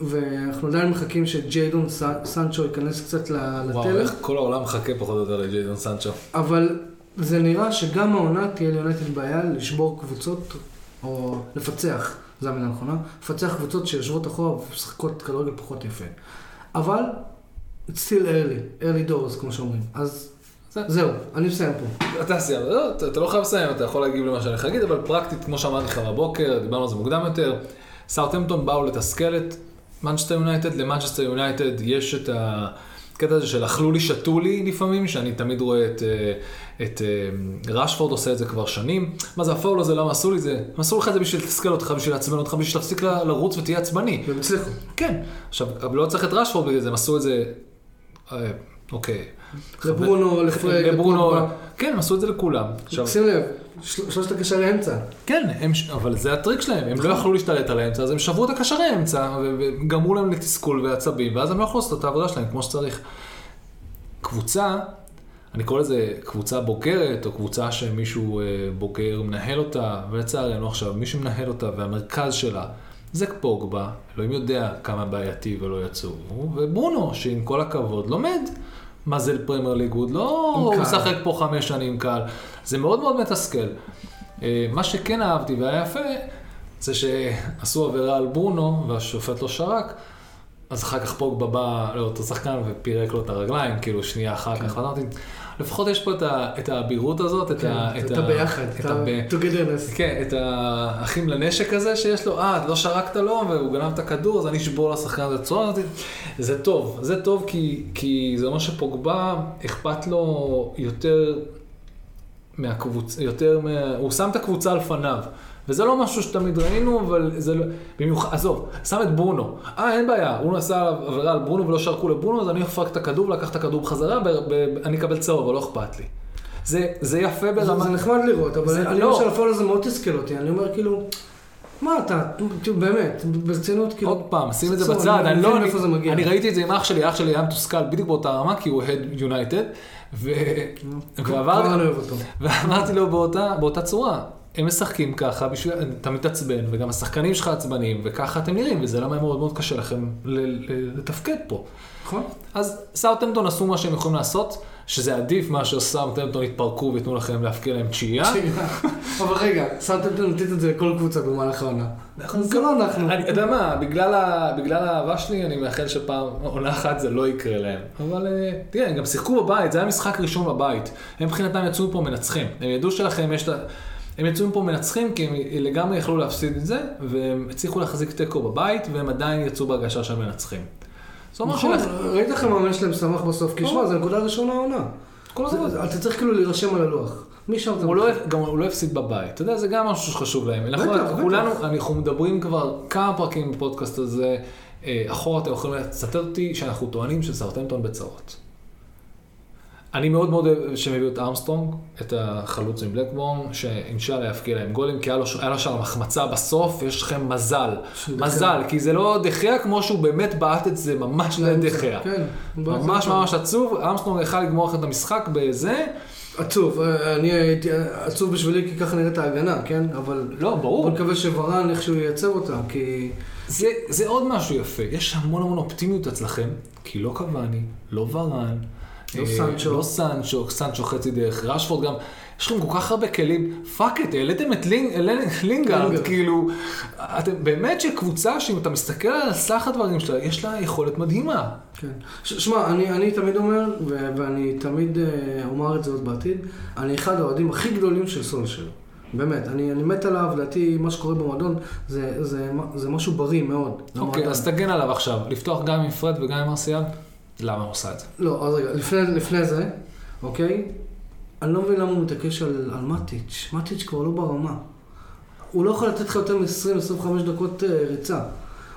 ואנחנו עדיין מחכים שג'יידון סנ- סנצ'ו ייכנס קצת ל- וואו, איך כל העולם מחכה פחות או יותר לג'יידון סנצ'ו. אבל זה נראה שגם העונה תהיה ליונטד בעיה לשבור קבוצות, או לפצח, זו המילה הנכונה, לפצח קבוצות שיושבות אחורה ומשחקות כדורגל פחות יפה. אבל, it's still early, early doors, כמו שאומרים. אז זה- זהו, אני מסיים פה. אתה סיימת, לא, אתה אתה לא חייב לסיים, אתה יכול להגיב למה שאני הולך להגיד, אבל פרקטית, כמו שאמרתי לך בבוקר, דיברנו על זה מוקדם יותר, סאוטהמפטון באו לתסכל את מנצ'סטר יונייטד, למנצ'סטר יונייטד יש את הקטע הזה של אכלו לי, שתו לי לפעמים, שאני תמיד רואה את, אה, את אה, רשפורד עושה את זה כבר שנים. מה זה הפאול הזה, למה עשו לי זה? הם עשו לך את זה בשביל לתסכל אותך, בשביל לעצבן אותך, בשביל שתפסיק לרוץ ותהיה עצבני. והם הצליחו. כן. עכשיו, לא צריך את רשפורד בגלל זה, הם עשו את זה, אה, אוקיי. לברונו, לפרק, לברונו. כן, הם עשו את זה לכולם. שים לב, שלושת הקשרי אמצע. כן, הם, אבל זה הטריק שלהם, הם לא יכלו להשתלט על האמצע, אז הם שברו את הקשרי האמצע, ו- וגרמו להם לתסכול ועצבים, ואז הם לא יכלו לעשות את העבודה שלהם כמו שצריך. קבוצה, אני קורא לזה קבוצה בוגרת, או קבוצה שמישהו אה, בוגר מנהל אותה, ולצערנו עכשיו, מי שמנהל אותה והמרכז שלה, זה פוגבה, אלוהים יודע כמה בעייתי ולא יצאו, וברונו, שעם כל הכבוד, לומד. מה זה פרמייר ליג, הוא לא הוא. משחק פה חמש שנים קל. זה מאוד מאוד מתסכל. אה, מה שכן אהבתי והיה יפה, זה שעשו עבירה על ברונו והשופט לא שרק, אז אחר כך פוגבה בא לאותו שחקן ופירק לו את הרגליים, כאילו שנייה אחר כן. כך. אמרתי, לפחות יש פה את ה- האבירות הזאת, את ה... כן, את הביחד, את ה- ה-togetherness. כן, את האחים לנשק הזה שיש לו, אה, לא שרקת לו והוא גנב את הכדור, אז אני אשבור לשחקן הזה צורה. אמרתי, זה טוב, זה טוב כי, כי זה אומר שפוגבה, אכפת לו יותר מהקבוצה, יותר מה... הוא שם את הקבוצה על פניו. וזה לא משהו שתמיד ראינו, אבל זה לא... במיוחד, עזוב, שם את ברונו. אה, אין בעיה, הוא עשה עבירה על ברונו ולא שרקו לברונו, אז אני אפרק את הכדור ולקח את הכדור בחזרה, ב... ב... אני אקבל צהוב, אבל לא אכפת לי. זה, זה יפה ברמה... זה נחמד לראות, אבל זה אני לא. למשל הפועל הזה מאוד תסכל אותי, אני אומר כאילו, מה אתה, באמת, ברצינות כאילו, עוד פעם, שים את זה בצד, אני לא, אני, מאיפה זה מגיע. אני ראיתי את זה עם אח שלי, אח שלי היה מתוסכל בדיוק באותה רמה, כי הוא אוהד יונייטד, ועברתי. ואמרתי לו באותה צורה, הם משחקים ככה, בשביל, אתה מתעצבן, וגם השחקנים שלך עצבניים, וככה אתם נראים, וזה למה מאוד מאוד קשה לכם לתפקד פה. נכון? אז סאוטהמפטון עשו מה שהם יכולים לעשות, שזה עדיף מאשר סאוטהמפטון יתפרקו וייתנו לכם להפקיע להם תשיעייה. אבל רגע, שמתם נותנת את זה לכל קבוצה במהלך העונה. זה לא אנחנו. אתה יודע מה, בגלל, האהבה שלי, אני מאחל שפעם, עונה אחת זה לא יקרה להם. אבל אה, תראה, הם גם שיחקו בבית, זה היה משחק ראשון בבית. הם מבחינתם יצאו מפה מנצחים. הם ידעו שלכם יש את ה... הם יצאו מפה מנצחים כי הם לגמרי יכלו להפסיד את זה, והם הצליחו להחזיק תיקו בבית, והם עדיין יצאו בהרגשה של מנצחים. נכון, ראית איך המאמן שלהם שמח בסוף, כי שמע, זה נקודה ראשונה העונה. אתה צריך כאילו להירשם על הלוח. מי שם אתה לא, גם הוא לא הפסיד בבית, אתה יודע, זה גם משהו שחשוב להם. אנחנו, בטח, בטח. אנחנו מדברים כבר כמה פרקים בפודקאסט הזה, אה, אחורה אתם יכולים לצטט אותי שאנחנו טוענים שסרטמפטון בצרות. אני מאוד מאוד אוהב שהם הביאו את ארמסטרונג, את החלוץ עם בלקבורן, שאינשאללה יפקיע להם גולים, כי היה לו, היה לו שם החמצה בסוף, יש לכם מזל. מזל, כי זה לא דחיה כמו שהוא באמת בעט את זה ממש לדחיה. כן. ממש ממש עצוב, ארמסטרונג יכל לגמור את המשחק בזה. עצוב, אה, אני הייתי עצוב בשבילי כי ככה נראית ההגנה, כן? אבל לא, ברור. בוא נקווה שוורן איכשהו ייצב אותה, כי... זה, זה עוד משהו יפה, יש המון המון אופטימיות אצלכם, כי לא קבאני, לא ורן, לא סנצ'ו. לא סנצ'ו, סנצ'ו חצי דרך, רשפורד גם, יש לכם כל כך הרבה כלים, fuck את, העליתם את לינג, לינגארד. כאילו, אתם באמת שקבוצה שאם אתה מסתכל על סך הדברים שלה, יש לה יכולת מדהימה. כן. שמע, אני, אני תמיד אומר, ו- ואני תמיד אה, אומר את זה עוד בעתיד, אני אחד האוהדים הכי גדולים של סולשר. באמת, אני, אני מת עליו, לדעתי מה שקורה במועדון זה, זה, זה משהו בריא מאוד. אוקיי, למועדון. אז תגן עליו עכשיו, לפתוח גם עם פרד וגם עם ארסיאל? למה הוא עושה את זה? לא, אז רגע, לפני, לפני זה, אוקיי? אני לא מבין למה הוא מתעקש על, על מטיץ'. מטיץ' כבר לא ברמה. הוא לא יכול לתת לך יותר מ-20-25 דקות אה, ריצה.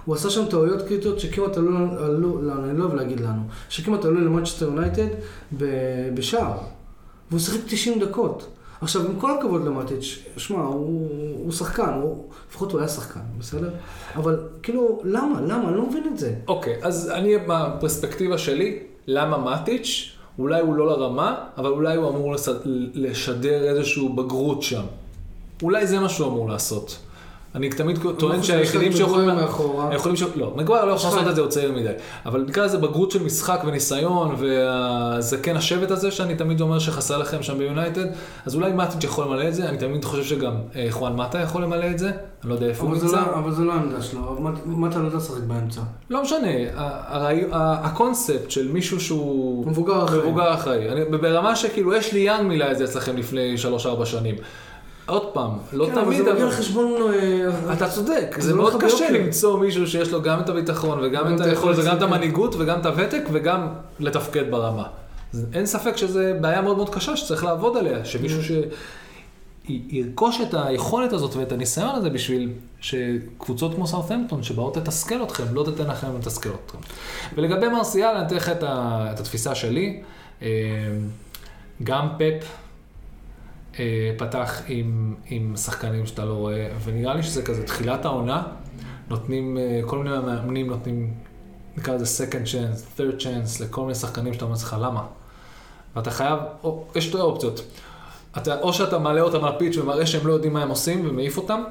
הוא עשה שם טעויות קריטיות שכמעט עלו, עלו, לא, אני לא אוהב להגיד לנו, שכמעט עלו למנצ'סטר יונייטד בשער. והוא שיחק 90 דקות. עכשיו, עם כל הכבוד למטיץ', שמע, הוא, הוא שחקן, הוא, לפחות הוא היה שחקן, בסדר? אבל כאילו, למה? למה? אני לא מבין את זה. אוקיי, אז אני, מהפרספקטיבה שלי, למה מאטיץ'? אולי הוא לא לרמה, אבל אולי הוא אמור. לשדר איזושהי בגרות שם. אולי זה מה שהוא אמור לעשות. אני תמיד טוען לא שהיחידים שיכולים... מאחורה. היכולים ש... לא, מגווייר לא יכול לעשות את זה, הוא צעיר מדי. אבל נקרא לזה בגרות של משחק וניסיון, והזקן השבט הזה שאני תמיד אומר שחסר לכם שם ביונייטד, אז אולי מאטיץ' יכול למלא את זה, אני תמיד חושב שגם אה, חואן מטה יכול למלא את זה, אני לא יודע איפה הוא נמצא. לא, אבל זה לא העמדה שלו, אתה לא יודע לשחק באמצע? לא משנה, הקונספט של מישהו שהוא... מבוגר אחראי. ברמה שכאילו, יש לי יאן מילא את זה אצלכם לפני 3-4 שנים. עוד פעם, לא כן, אבל תמיד, זה מגיע אבל... לחשבון... אה, אתה צודק, זה זה לא מאוד קשה. למצוא מישהו שיש לו גם את הביטחון וגם את היכולת וגם את המנהיגות וגם את הוותק וגם לתפקד ברמה. אין ספק שזו בעיה מאוד מאוד קשה שצריך לעבוד עליה, שמישהו ש... י- ירכוש את היכולת הזאת ואת הניסיון הזה בשביל שקבוצות כמו סאות'המפטון שבאות לתסכל אתכם, לא תתן לכם לתסכל אתכם. ולגבי מרסיאל, אני אתן לך את התפיסה שלי. אה, גם פפ אה, פתח עם, עם שחקנים שאתה לא רואה, ונראה לי שזה כזה תחילת העונה, נותנים, אה, כל מיני מאמנים נותנים, נקרא לזה second chance, third chance, לכל מיני שחקנים שאתה אומר לעצמך למה. ואתה חייב, או, יש שתי אופציות. אתה, או שאתה מעלה אותם על הפיץ' ומראה שהם לא יודעים מה הם עושים ומעיף אותם,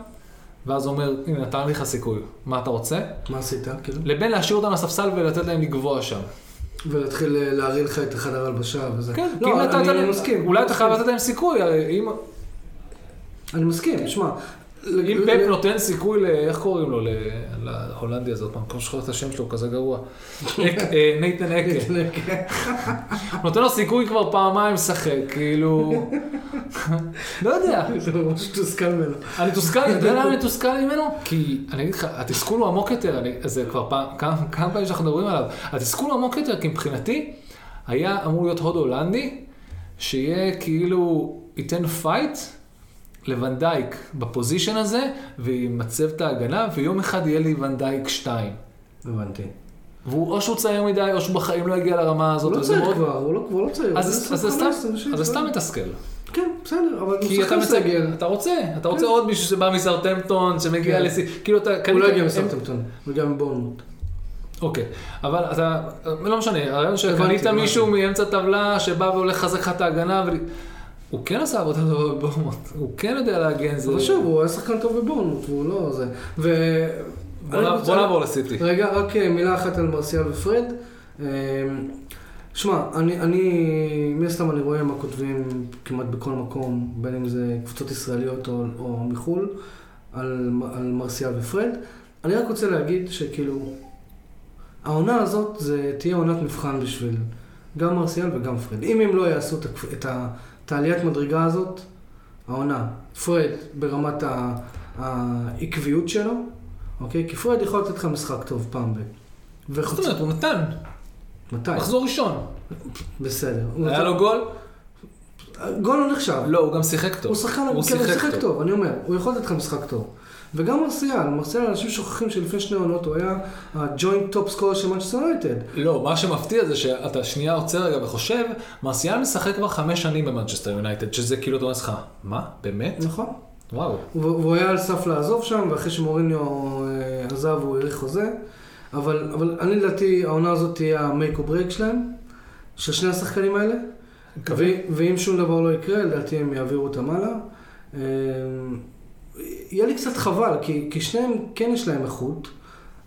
ואז אומר, הנה, נתן לך סיכוי, מה אתה רוצה? מה עשית, כאילו? לבין להשאיר אותם לספסל ולתת להם לגבוה שם. ולהתחיל אה, להרעיל לך את החדר הלבשה וזה. כן, כי לא, אם אני- נתת אני להם, מסכים. אולי אני אתה חייב. לתת להם סיכוי, הרי אם... אני מסכים, שמע. אם פפ נותן סיכוי ל... איך קוראים לו? להולנדי הזה, עוד פעם, כל שכוח את השם שלו, הוא כזה גרוע. אק- אה, נייתן אקה. נותן לו סיכוי כבר פעמיים לשחק, כאילו... לא יודע. זה ממש מתוסכל ממנו. אני מתוסכל, אתה יודע למה אני מתוסכל ממנו? כי, אני אגיד לך, התסכול הוא עמוק יותר, זה כבר פעם, כמה פעמים שאנחנו מדברים עליו, התסכול הוא עמוק יותר, כי מבחינתי, היה אמור להיות הוד הולנדי, שיהיה כאילו, ייתן fight לוונדייק ב position הזה, וימצב את ההגנה, ויום אחד יהיה לי וונדייק 2. הבנתי. והוא, או שהוא צעיר מדי, או שהוא בחיים לא יגיע לרמה הזאת. הוא לא צעיר כבר, הוא לא- כבר לא צעיר. אז זה 25, סתם- 26, אז זה סתם? מתסכל. כן, בסדר, אבל הוא שחקן מצא, סגל. אתה רוצה, אתה רוצה עוד מישהו שבא מסאוטהמפטון, שמגיע כן. לשיא, כאילו אתה הוא לא הגיע הם- מסאוטהמפטון, הוא הגיע מבורנמוט. אוקיי, אבל אתה, לא משנה, הרעיון שקנית. מישהו מאמצע טבלה שבא והולך לחזק לך את ההגנה. הוא כן עשה עבודה טובה בבורמוט, הוא כן יודע להגן, זה... אבל שוב, הוא היה שחקן טוב בבורנמוט, והוא לא זה. ו... בוא נעבור לסיטי. רגע, רק אה, מילה אחת על מרסיאל ופרד. אה, שמע, אני, אני, מן הסתם אני רואה מה כותבים כמעט בכל מקום, בין אם זה קבוצות ישראליות או, או מחו"ל, על, על מרסיאל ופרד. אני רק רוצה להגיד שכאילו, העונה הזאת זה תהיה עונת מבחן בשביל גם מרסיאל וגם פרד. אם הם לא יעשו את, את, ה- את העליית מדרגה הזאת, העונה, פרד ברמת העקביות שלו, אוקיי? כי פרד יכול לתת לך משחק טוב פעם ב... מה זאת אומרת, הוא נתן, מתי? מחזור ראשון. בסדר. היה נתן- לו גול? גול לא נחשב. לא, הוא גם שיחק טוב. הוא שחקן, הוא כן, הוא שיחק שיחק טוב. טוב, אני אומר, הוא יכול לתת לך משחק טוב. וגם מרסיאל, מרסיאל, אנשים שוכחים שלפני שני עונות הוא היה ה joint top scorer של מנצ'סטר יונייטד. לא, מה שמפתיע זה שאתה שנייה עוצר רגע וחושב, מרסיאל משחק כבר חמש שנים במנצ'סטר יונייטד, שזה כאילו אתה אומר לך, מה? באמת? נכון. וואו. והוא והוא היה על סף לעזוב שם, ואחרי שמוריניו אה, עזב הוא האריך חוזה. אבל, אבל אני לדעתי העונה הזאת תהיה ה make or break שלהם, של שני השחקנים האלה. מקווה. ואם שום דבר לא יקרה, לדעתי הם יעבירו אותם הלאה. אה, יהיה לי קצת חבל, כי, כי שניהם כן יש להם איכות,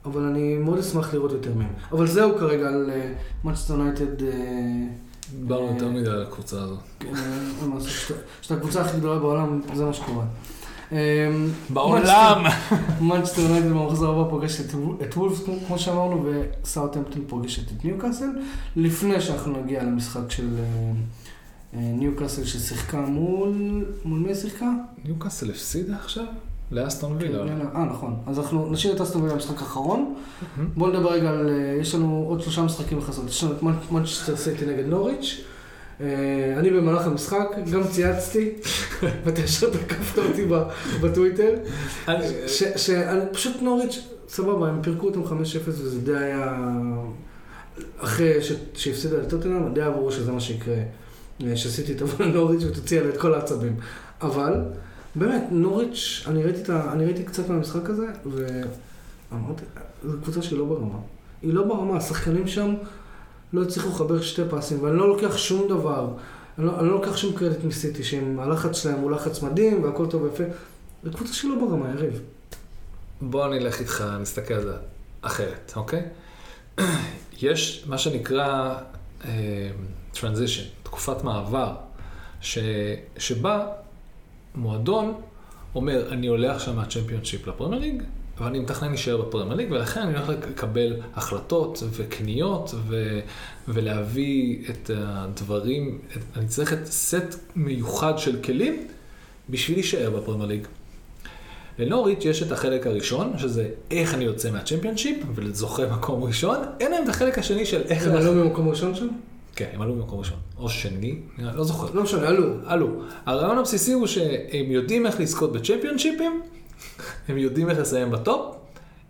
אבל אני מאוד אשמח לראות יותר מהם. אבל זהו כרגע על מנצ'סטר יונייטד. דיברנו יותר מדי על הקבוצה הזאת. שאתה הקבוצה הכי גדולה בעולם, זה מה שקורה. אה, בעולם! מנצ'סטר יונייטד במחזור הבא פוגשת את- את וולפס, כמו- שאמרנו, וסאוטהמפטון פוגשת את ניוקאסל. לפני שאנחנו נגיע למשחק של אה, אה, ניוקאסל ששיחקה מול... מול מי שיחקה? ניוקאסל הפסידה עכשיו? לאסטון וילה. אה, נכון. אז אנחנו נשאיר את אסטון וילה למשחק האחרון. בואו נדבר רגע על... אה, יש לנו עוד שלושה משחקים לחסות. יש לנו את מנ- מנצ'סטר סיטי נגד נוריץ'. אה, אני במהלך המשחק גם צייצתי, ואתה ישר תקפת אותי בטוויטר. אני- ש- שאני פשוט נוריץ', סבבה, הם פירקו אותם 5-0 וזה די היה... אחרי שהפסידה לטוטנאם, די ברור שזה מה שיקרה. אה, שסיטי תבוא לנוריץ' ותוציא עליה את כל העצבים. אבל, באמת, נוריץ', אני ראיתי, את ה, אני ראיתי קצת מהמשחק הזה, ואמרתי, זו קבוצה שהיא לא ברמה. היא לא ברמה, השחקנים שם לא הצליחו לחבר שתי פסים, ואני לא לוקח שום דבר. אני לא, אני לא לוקח שום קרדיט מסיטי, שאם הלחץ שלהם הוא לחץ מדהים והכל טוב ויפה. זו קבוצה שהיא לא ברמה, יריב. בוא נלך איתך, נסתכל על זה אחרת, אוקיי? יש מה שנקרא uh, transition, תקופת מעבר, ש, שבה מועדון אומר, אני עולה עכשיו מהצ'מפיונשיפ לפרמייר ליג, ואני מתכנן להישאר בפרמייר ליג, ולכן אני הולך לקבל החלטות וקניות ו, ולהביא את הדברים, אני צריך את סט מיוחד של כלים בשביל להישאר בפרמייר ליג. לנוריץ' יש את החלק הראשון, שזה איך אני יוצא מהצ'מפיונשיפ, ולזוכה מקום ראשון, אין להם את החלק השני של איך... הם עלו במקום ראשון שם? כן, הם עלו במקום ראשון. או שני, לא זוכר. לא משנה, עלו. עלו. הרעיון הבסיסי הוא שהם יודעים איך לזכות בצ'מפיונשיפים, הם יודעים איך לסיים בטופ,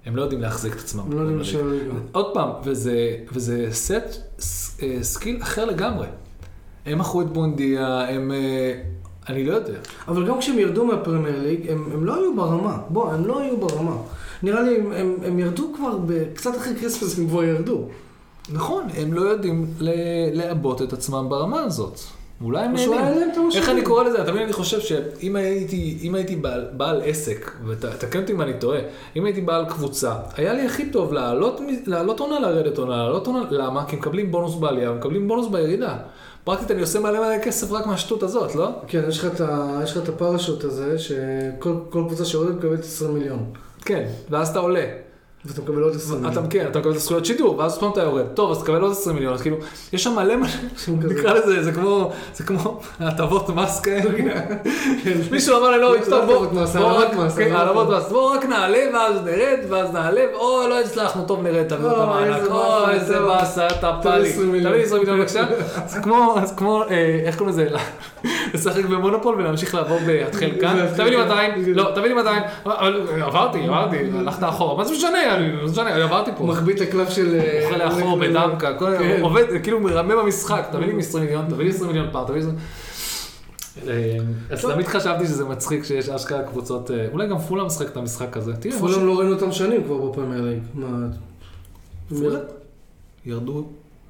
הם לא יודעים להחזיק את עצמם. לא יודעים ליגה. עוד פעם, וזה, וזה סט אה, skill אחר לגמרי. הם מכרו את בואנדיה, הם... אה, אני לא יודע. אבל גם כשהם ירדו מהפרמייר ליג, הם, הם לא היו ברמה. בוא, הם לא היו ברמה. נראה לי, הם, הם, הם ירדו כבר, קצת אחרי כריסמס הם כבר ירדו. נכון, הם לא יודעים לעבות את עצמם ברמה הזאת. אולי הם המשאבים. איך אני קורא לזה? תמיד אני חושב שאם הייתי, אם הייתי בעל, בעל עסק, ותקן אותי אם אני טועה, אם הייתי בעל קבוצה, היה לי הכי טוב לעלות, לעלות עונה, לרדת עונה, לעלות עונה, למה? כי מקבלים בונוס בעלייה, מקבלים בונוס בירידה. פרקטית אני עושה מלא מלא כסף רק מהשטות הזאת, לא? כן, יש לך את, הפרשוט הזה, שכל כל קבוצה שיורדת מקבלת 20 מיליון. כן, ואז אתה עולה. ואתה מקבל עוד 20 מיליון. אתה, כן, אתה מקבל את הזכויות שידור, ואז פעם אתה יורד. טוב, אז תקבל עוד 20 מיליון, אז כאילו, יש שם מלא מלא. נקרא לזה, זה כמו, זה כמו הטבות מס כאלה. כן. מישהו אמר לי, לא, לא, טוב, לא בוא, הטבות מס, בוא העלמת רק, מס, כן, בוא רק נעלה ואז נרד, ואז נעלה, או, לא הצלחנו, טוב, נרד, תביאו את המענק, או, איזה טוב. באסה, אתה פאלי, 20 מיליון. תביא לי 20 מיליון בבקשה. זה כמו, אה, איך קוראים לזה, לשחק במונופול ולהמשיך לעבור בהתחל כאן, תביא לי כאן. 200, לא, תביא לי 200, אבל עברתי, עברתי, הלכת אחורה, מה זה משנה, אני- זה משנה, אני עברתי פה. מחביא את הקלף של... אה, אוכל לאחור בדמקה, כן. עובד, כאילו מרמה במשחק, תביא לי 20 מיליון, תביא לי 20 מיליון פעם, תביא לי... 20. אה, אז תמיד חשבתי שזה מצחיק שיש אשכרה קבוצות, אה, אולי גם פולה משחק את המשחק הזה. פולאם לא ראינו אותם שנים כבר בפרמייר ליג. מה... פולה? ירדו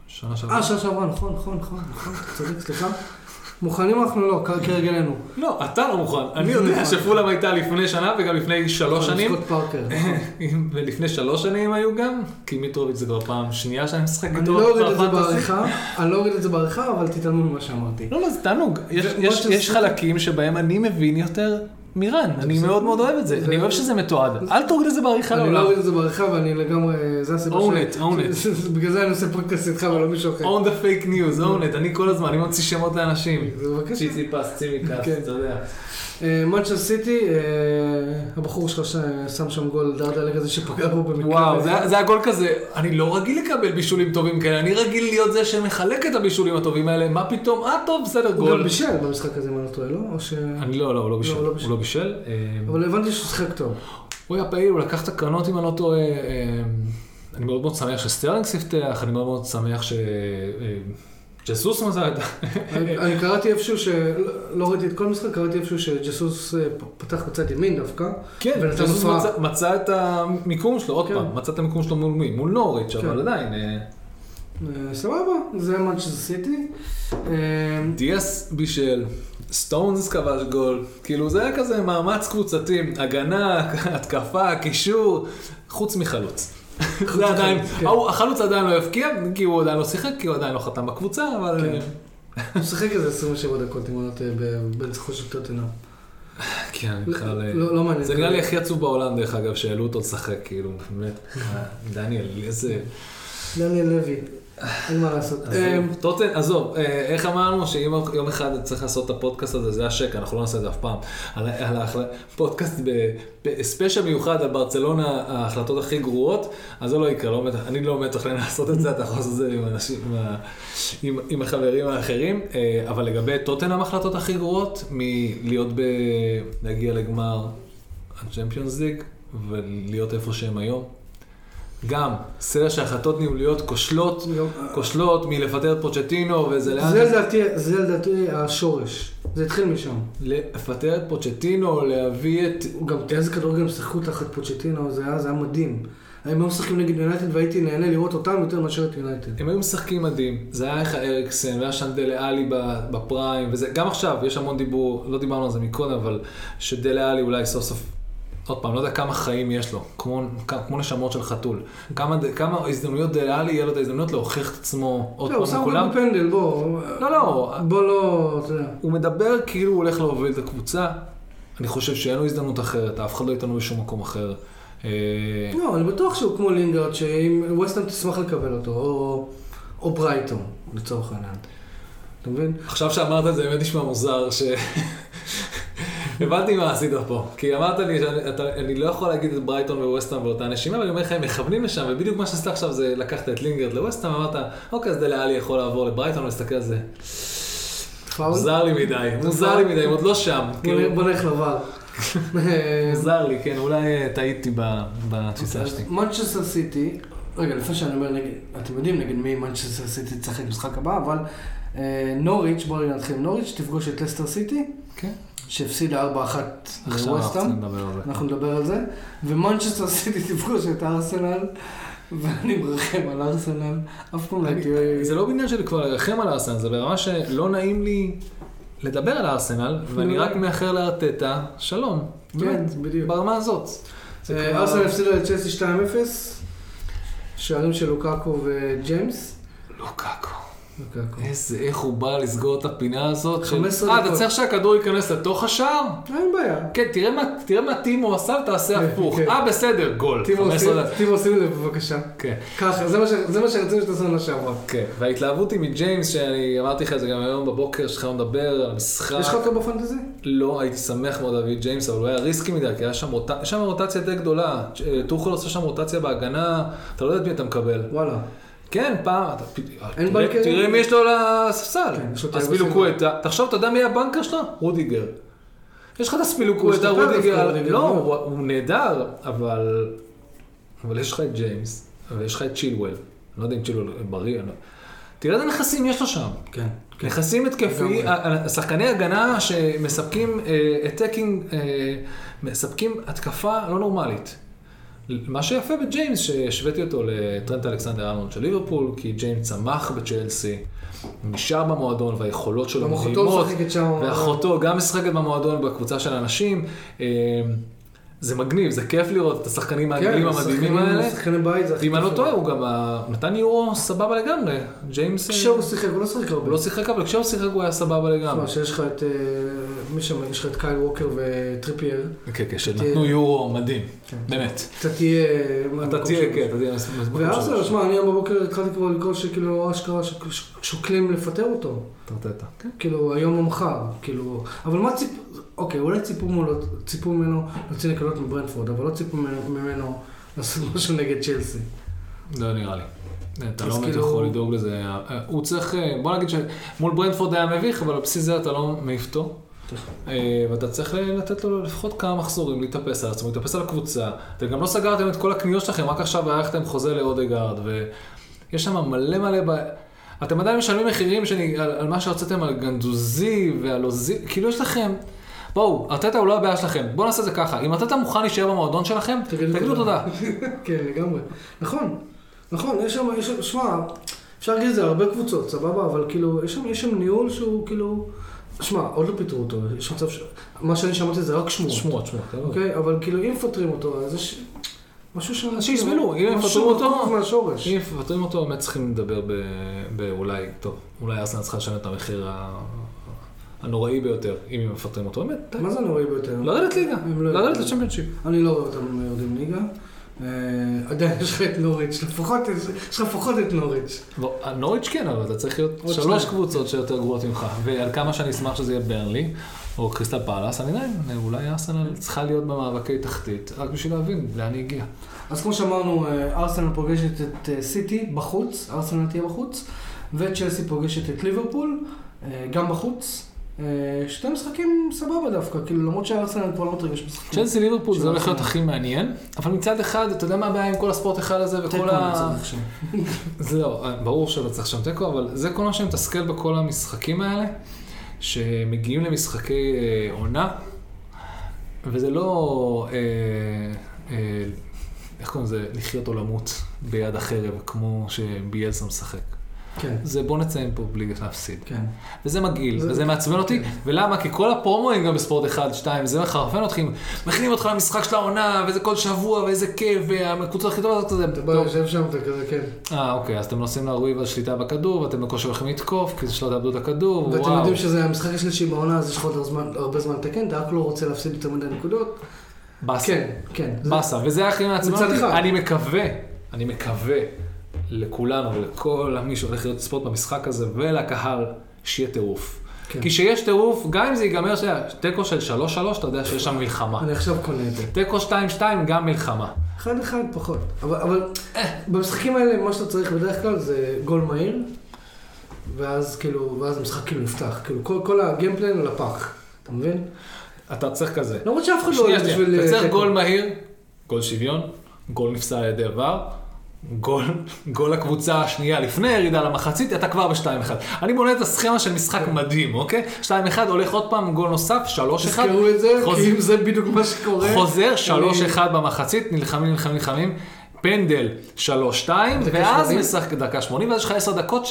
שנה שעברה. אה, שנה שעברה, נכון, נכון, נכון, נכון, צודק, סליחה. מוכנים אנחנו לא, כהרגלנו. לא, אתה לא מוכן. אני יודע נכון. שפולאם הייתה לפני שנה וגם לפני שלוש שנים. סקוט פארקר. נכון. ולפני שלוש שנים היו גם, כי מיטרוביץ' זה כבר פעם שנייה שאני משחק אני איתו. לא אוריד את זה. בעריכה, אני לא אוריד את זה בעריכה, אבל תתעלמו ממה שאמרתי. לא, לא, זה תענוג. יש- חלקים שבהם אני מבין יותר מרן. אני. מאוד מאוד אוהב את זה. אני אוהב שזה מתועד. אל תוריד את זה בעריכה אני לא לעולם. אוריד את זה בעריכה ואני לגמרי, זה הסיבה Own it, own it. בגלל זה אני עושה פודקאסט איתך ולא מישהו אחר. own the fake news, own it. אני כל הזמן, אני מוציא שמות לאנשים. זה בבקשה. ציצי פס, צימי. כס, אתה יודע. מנצ'ר סיטי, אה, הבחור שלך ששם שם גול דרדלה כזה שפגע בו במקרה. וואו, זה היה- גול כזה, אני לא רגיל לקבל בישולים טובים כאלה, אני רגיל להיות זה שמחלק את הבישולים הטובים האלה, מה פתאום, אה טוב, בסדר, הוא גם גול. בישל במשחק הזה, אם אני לא טועה, לא? או ש... אני לא, לא, הוא לא בישל, לא, לא בישל. הוא לא בישל. אה, אבל הבנתי שהוא שיחק טוב. הוא היה פעיל, הוא לקח את הקרנות אם אני לא טועה. אה, אני מאוד מאוד שמח שסטרלינג ספתח, אני מאוד מאוד שמח ש... ג'סוס את... אני קראתי איפשהו. לא- ראיתי את כל המשחק, קראתי איפשהו שג'סוס אה, פתח בצד ימין דווקא. כן, ג'סוס. מצא- את המיקום שלו, עוד כן. פעם, מצא את המיקום שלו מול מי? מול נוריץ', כן. אבל עדיין. אה, אה, סבבה, זה מנצ'סטר סיטי. דיאס בישל, סטונס כבש גול, כאילו זה היה כזה מאמץ קבוצתי, הגנה, התקפה, קישור, חוץ מחלוץ. זה עדיין, כן. החלוץ עדיין לא הבקיע, כי הוא עדיין לא שיחק, כי הוא עדיין לא חתם בקבוצה, אבל... כן. הוא שיחק איזה 27 דקות, אם לא טועה, ב- בניצחון של טוטנאם. כן, אני בכלל... אה, לא לא מעניין. זה נראה לי הכי עצוב בעולם, דרך אגב, שהעלו אותו לשחק, כאילו, באמת. אה, דניאל, איזה... דניאל לוי, אין מה לעשות. אה, עזוב, טוטן, עזוב, אה, איך אמרנו שאם יום אחד צריך לעשות את הפודקאסט הזה, זה השקע, אנחנו לא נעשה את זה אף פעם. על ה- על ההחלט- פודקאסט ב special מיוחד על ברצלונה, ההחלטות הכי גרועות, אז זה לא יקרה, לא אני לא מתכנן לעשות את זה, אתה יכול לעשות את זה עם אנשים, עם החברים האחרים, אה, אבל לגבי טוטנאם ההחלטות הכי גרועות, מלהיות ב... להגיע לגמר הצ'מפיונס ליג, ולהיות איפה שהם היום. גם סדר של החלטות ניהוליות כושלות, כושלות מלפטר את פוצ'טינו וזה לאן... זה לדעתי, זה לדעתי השורש. זה התחיל משם. לפטר את פוצ'טינו, להביא את... גם תראה איזה כדורגל הם שיחקו תחת פוצ'טינו, זה היה, זה היה מדהים. הם היו משחקים נגד יונייטד והייתי נהנה לראות אותם יותר מאשר את יונייטד. הם היו משחקים מדהים, זה היה לך אריקסן, והיה שם דלה עלי בפריים, וזה, גם עכשיו, יש המון דיבור, לא דיברנו על זה מקודם, אבל שדלה עלי אולי סוף סוף, עוד פעם, לא יודע כמה חיים יש לו, כמו, כמו נשמות של חתול. כמה, כמה הזדמנויות דלה עלי, יהיה לו את ההזדמנות להוכיח את עצמו עוד לא, פעם הוא לכולם. שם בפנדל, בוא. לא, לא, בוא לא, אתה יודע. הוא מדבר כאילו הוא הולך להוביל את הקבוצה. אני חושב שאין לו הזדמנות אחרת, אף אחד לא ייתן לו בשום מקום אחר. אה, לא, אני בטוח שהוא כמו לינגרד, שאם ווסטהאם תשמח לקבל אותו, או, או ברייטון, לצורך העניין. אתה מבין? עכשיו שאמרת את זה, באמת נשמע מוזר, ש... הבנתי מה עשית פה. כי אמרת לי שאני לא יכול להגיד את ברייטון וווסטהאם באותה נשימה, אבל אני אומר לך, הם מכוונים לשם, ובדיוק מה שעשית עכשיו זה לקחת את לינגרד לווסטהאם, אמרת, אוקיי, אז דלה עלי יכול לעבור לברייטון ולהסתכל על זה. מוזר לי מדי, מוזר לי מדי, הם עוד לא שם. בוא נלך לבר. מוזר לי, כן, אולי אה, טעיתי בתפיסה שלי. מנצ'סטר סיטי, רגע, לפני שאני אומר אתם יודעים נגד מי מנצ'סטר סיטי תשחק במשחק הבא, אבל נוריץ', בואו נתחיל עם נוריץ', תפגוש את לסטר סיטי, כן. שהפסידה 4-1 עכשיו אנחנו לווסטהאם. אנחנו נדבר על זה, ומנצ'סטר סיטי תפגוש את ארסנל, ואני מרחם על ארסנל, אף פעם לא הייתי... זה לא בעניין של כבר לרחם על הארסנל, זה ברמה שלא נעים לי לדבר על הארסנל, ואני רק מאחר לארטטה, שלום. כן, בדיוק. ברמה הזאת. אה, ארסנל הפסידה לצ'לסי 2-0, שערים של לוקאקו וג'יימס. לוקאקו. לוקאקו. איזה, איך הוא בא לסגור את הפינה הזאת. של- 15 אה, אתה דקות. צריך שהכדור ייכנס לתוך השער? אין בעיה. כן, תראה מה- טימו עשה ותעשה כן, הפוך. כן. אה, בסדר, גול. טימו 15 עושים- דקות. את זה בבקשה. כן. ככה, זה מה שרצינו שתעשו עונה שעברה. כן, וההתלהבות היא מג'יימס, שאני אמרתי לך את זה גם היום בבוקר, שהתחלנו לדבר על המשחק. יש לך אותו בפנטזי? לא, הייתי שמח מאוד להביא את ג'יימס, אבל הוא היה risky מדי, כי היה שם, רוט... יש שם רוטציה די גדולה. טוחל עושה שם רוטציה בהגנה, אתה לא יודע את מי אתה מקבל. וואלה. כן, פעם. אין בנקרים? תראה מי יש לו על הספסל. כן, את אספיליקווטה, תחשוב, אתה יודע מי הבנקר שלו? רודיגר. יש לך את הוא אספיליקווטה, רודיגר, לא. הוא נהדר, אבל... אבל יש לך את ג'יימס, ויש לך את צ'ילואל. אני לא יודע אם צ'ילואל בריא, אני לא... תראה איזה נכסים יש לו שם. כן. נכסים התקפי, שחקני הגנה שמספקים attacking, מספקים התקפה לא נורמלית. מה שיפה בג'יימס, שהשוויתי אותו לטרנט אלכסנדר ארנולד של ליברפול, כי ג'יימס צמח בצ'לסי, נשאר במועדון והיכולות שלו מדהימות. ואחותו גם משחקת במועדון בקבוצה של הנשים. אה, זה מגניב, זה כיף לראות את השחקנים האנגלים המדהימים האלה. כן, שחקני בית זה הכי ואם אני לא. טועה, הוא גם אה, נתן יורו סבבה לגמרי. ג'יימס... אה, כשהוא שיחק, הוא לא שיחק הרבה. הוא לא שיחק, אבל כשהוא שיחק הוא היה סבבה לגמרי. תשמע, שיש לך את... מי שם? יש לך את קייל ווקר וטריפייר. כן, כן, שנתנו יורו מדהים, באמת. אתה תהיה... אתה תהיה, כן, אתה תהיה... וארסנל, שמע, אני היום בבוקר התחלתי כבר לקרוא שכאילו אשכרה שוקלים לפטר אותו. טרטטה. כן. כאילו, היום או מחר, כאילו... אבל מה ציפ... אוקיי, אולי ציפו ממנו, ציפו להוציא נקודות מברנדפורד, אבל לא ציפו ממנו- לעשות משהו נגד צ'לסי. לא נראה לי. אתה לא באמת כאילו- יכול לדאוג לזה. אה, הוא צריך, אה, בוא נגיד שמול ברנדפורד היה מביך, אבל על בסיס זה אתה לא מעיף אותו. אה, ואתה צריך לתת לו לפחות כמה מחזורים להתאפס על עצמו, להתאפס על הקבוצה. אתם גם לא סגרתם את כל הקניות שלכם, רק עכשיו הארכתם חוזה לאודגרד, ויש שם מלא מלא... ב... אתם עדיין משלמים מחירים שאני, על, על מה שהרציתם על גנדוזי ועל עוזי, כאילו יש לכם... בואו, ארטטה הוא לא הבעיה שלכם, בואו נעשה את זה ככה, אם ארטטה מוכן להישאר במועדון שלכם, תגידו תודה. כן, לגמרי. נכון, נכון, יש שם, יש שם, שמע, אפשר להגיד את זה הרבה קבוצות, סבבה, אבל כאילו, יש שם, יש שם ניהול שהוא כאילו, שמע, עוד לא פיטרו אותו, יש מצב ש... מה שאני שמעתי זה רק שמועות. שמועות, שמועות. אוקיי, אבל כאילו, אם מפטרים אותו, אז יש משהו. אז שיסבלו, אם יפטרו אותו- מהשורש. אם מפטרים אותו, באמת צריכים לדבר באולי, טוב, אולי ארסנל צריכה לשלם את המחיר הנוראי ביותר, אם הם מפטרים אותו, באמת. מה זה נוראי ביותר? לרדת ליגה, לא- לרדת לצ'מפיונשיפ. אני לא רואה אותם יורדים ליגה. אה, עדיין יש לך את נוריץ', לפחות, יש לך לפחות את נוריץ'. לא, נוריץ' כן, אבל אתה צריך להיות שלוש שניים. קבוצות שיותר גרועות ממך, ועל כמה שאני אשמח שזה יהיה ברנלי, או קריסטל פאלאס, אני עדיין, אולי ארסנל צריכה להיות במאבקי תחתית, רק בשביל להבין לאן היא הגיעה. אז כמו שאמרנו, אה, ארסנל פוגשת את אה, סיטי בחוץ, ארסנל תהיה בחוץ, וצ'לסי פוגשת את ליברפול, אה, גם בחוץ. אה, שתי משחקים סבבה דווקא, כאילו למרות שהארסנל כבר לא מתרגש משחקים. צ'לסי ליברפול זה הולך להיות. הכי מעניין, אבל מצד אחד, אתה יודע מה הבעיה עם כל הספורט אחד הזה וכל ה... זה לא, ברור שלא צריך שם תיקו, אבל זה כל מה שמתסכל בכל המשחקים האלה, שמגיעים למשחקי אה, עונה, וזה לא, אה, איך קוראים לזה, לחיות או למות ביד החרב, כמו שביאלסה משחק. כן, זה בוא נציין פה בלי להפסיד. כן. וזה מגעיל, זה- וזה מעצבן אותי, כן. ולמה? כי כל הפרומואים גם בספורט 1, 2, זה מחרפן אותך, מכינים אותך למשחק של העונה, וזה כל שבוע, ואיזה כיף, והקבוצה הכי טובה, זה אתה בא. יושב שם, אתה כזה, כן. אה, אוקיי, אז אתם נוסעים להרוויב על שליטה בכדור, ואתם בקושי הולכים לתקוף, כדי שלא תאבדו את הכדור, ואתם וואו. יודעים שזה המשחק השלישי בעונה, אז יש לך הרבה זמן לתקן, אתה רק לא רוצה להפסיד יותר מדי נקודות. באסה. כן, כן. זה- באסה, וזה הכי מעצבן אותי. אני מקווה, אני מקווה לכולנו ולכל מי שהולך להיות ספורט במשחק הזה, ולקהל, שיהיה טירוף. כן. כי כשיש טירוף, גם אם זה ייגמר, תיקו של 3-3, אתה יודע שיש שם מלחמה. אני עכשיו קונה את זה. תיקו 2-2, גם מלחמה. אחד אחד פחות. אבל, אבל במשחקים האלה, מה שאתה צריך בדרך כלל זה גול מהיר, ואז כאילו, ואז המשחק כאילו נפתח. כאילו, כל, כל הגיימפלן על הפח. אתה מבין? אתה צריך כזה. למרות שאף אחד לא שנייה, שנייה. אתה צריך תיקו. גול מהיר, גול שוויון, גול נפסל על ידי עבר, גול, גול הקבוצה השנייה לפני הירידה למחצית, אתה כבר ב-2-1. אני בונה את הסכמה של משחק מדהים, אוקיי? 2-1, הולך עוד פעם, גול נוסף, 3-1, תזכרו את זה, חוז- כי אם זה בדיוק מה שקורה... חוזר, אני- 3-1 במחצית, נלחמים, נלחמים, נלחמים. פנדל 3-2, דקה ואז 80. משחק דקה 80, ואז יש לך 10 דקות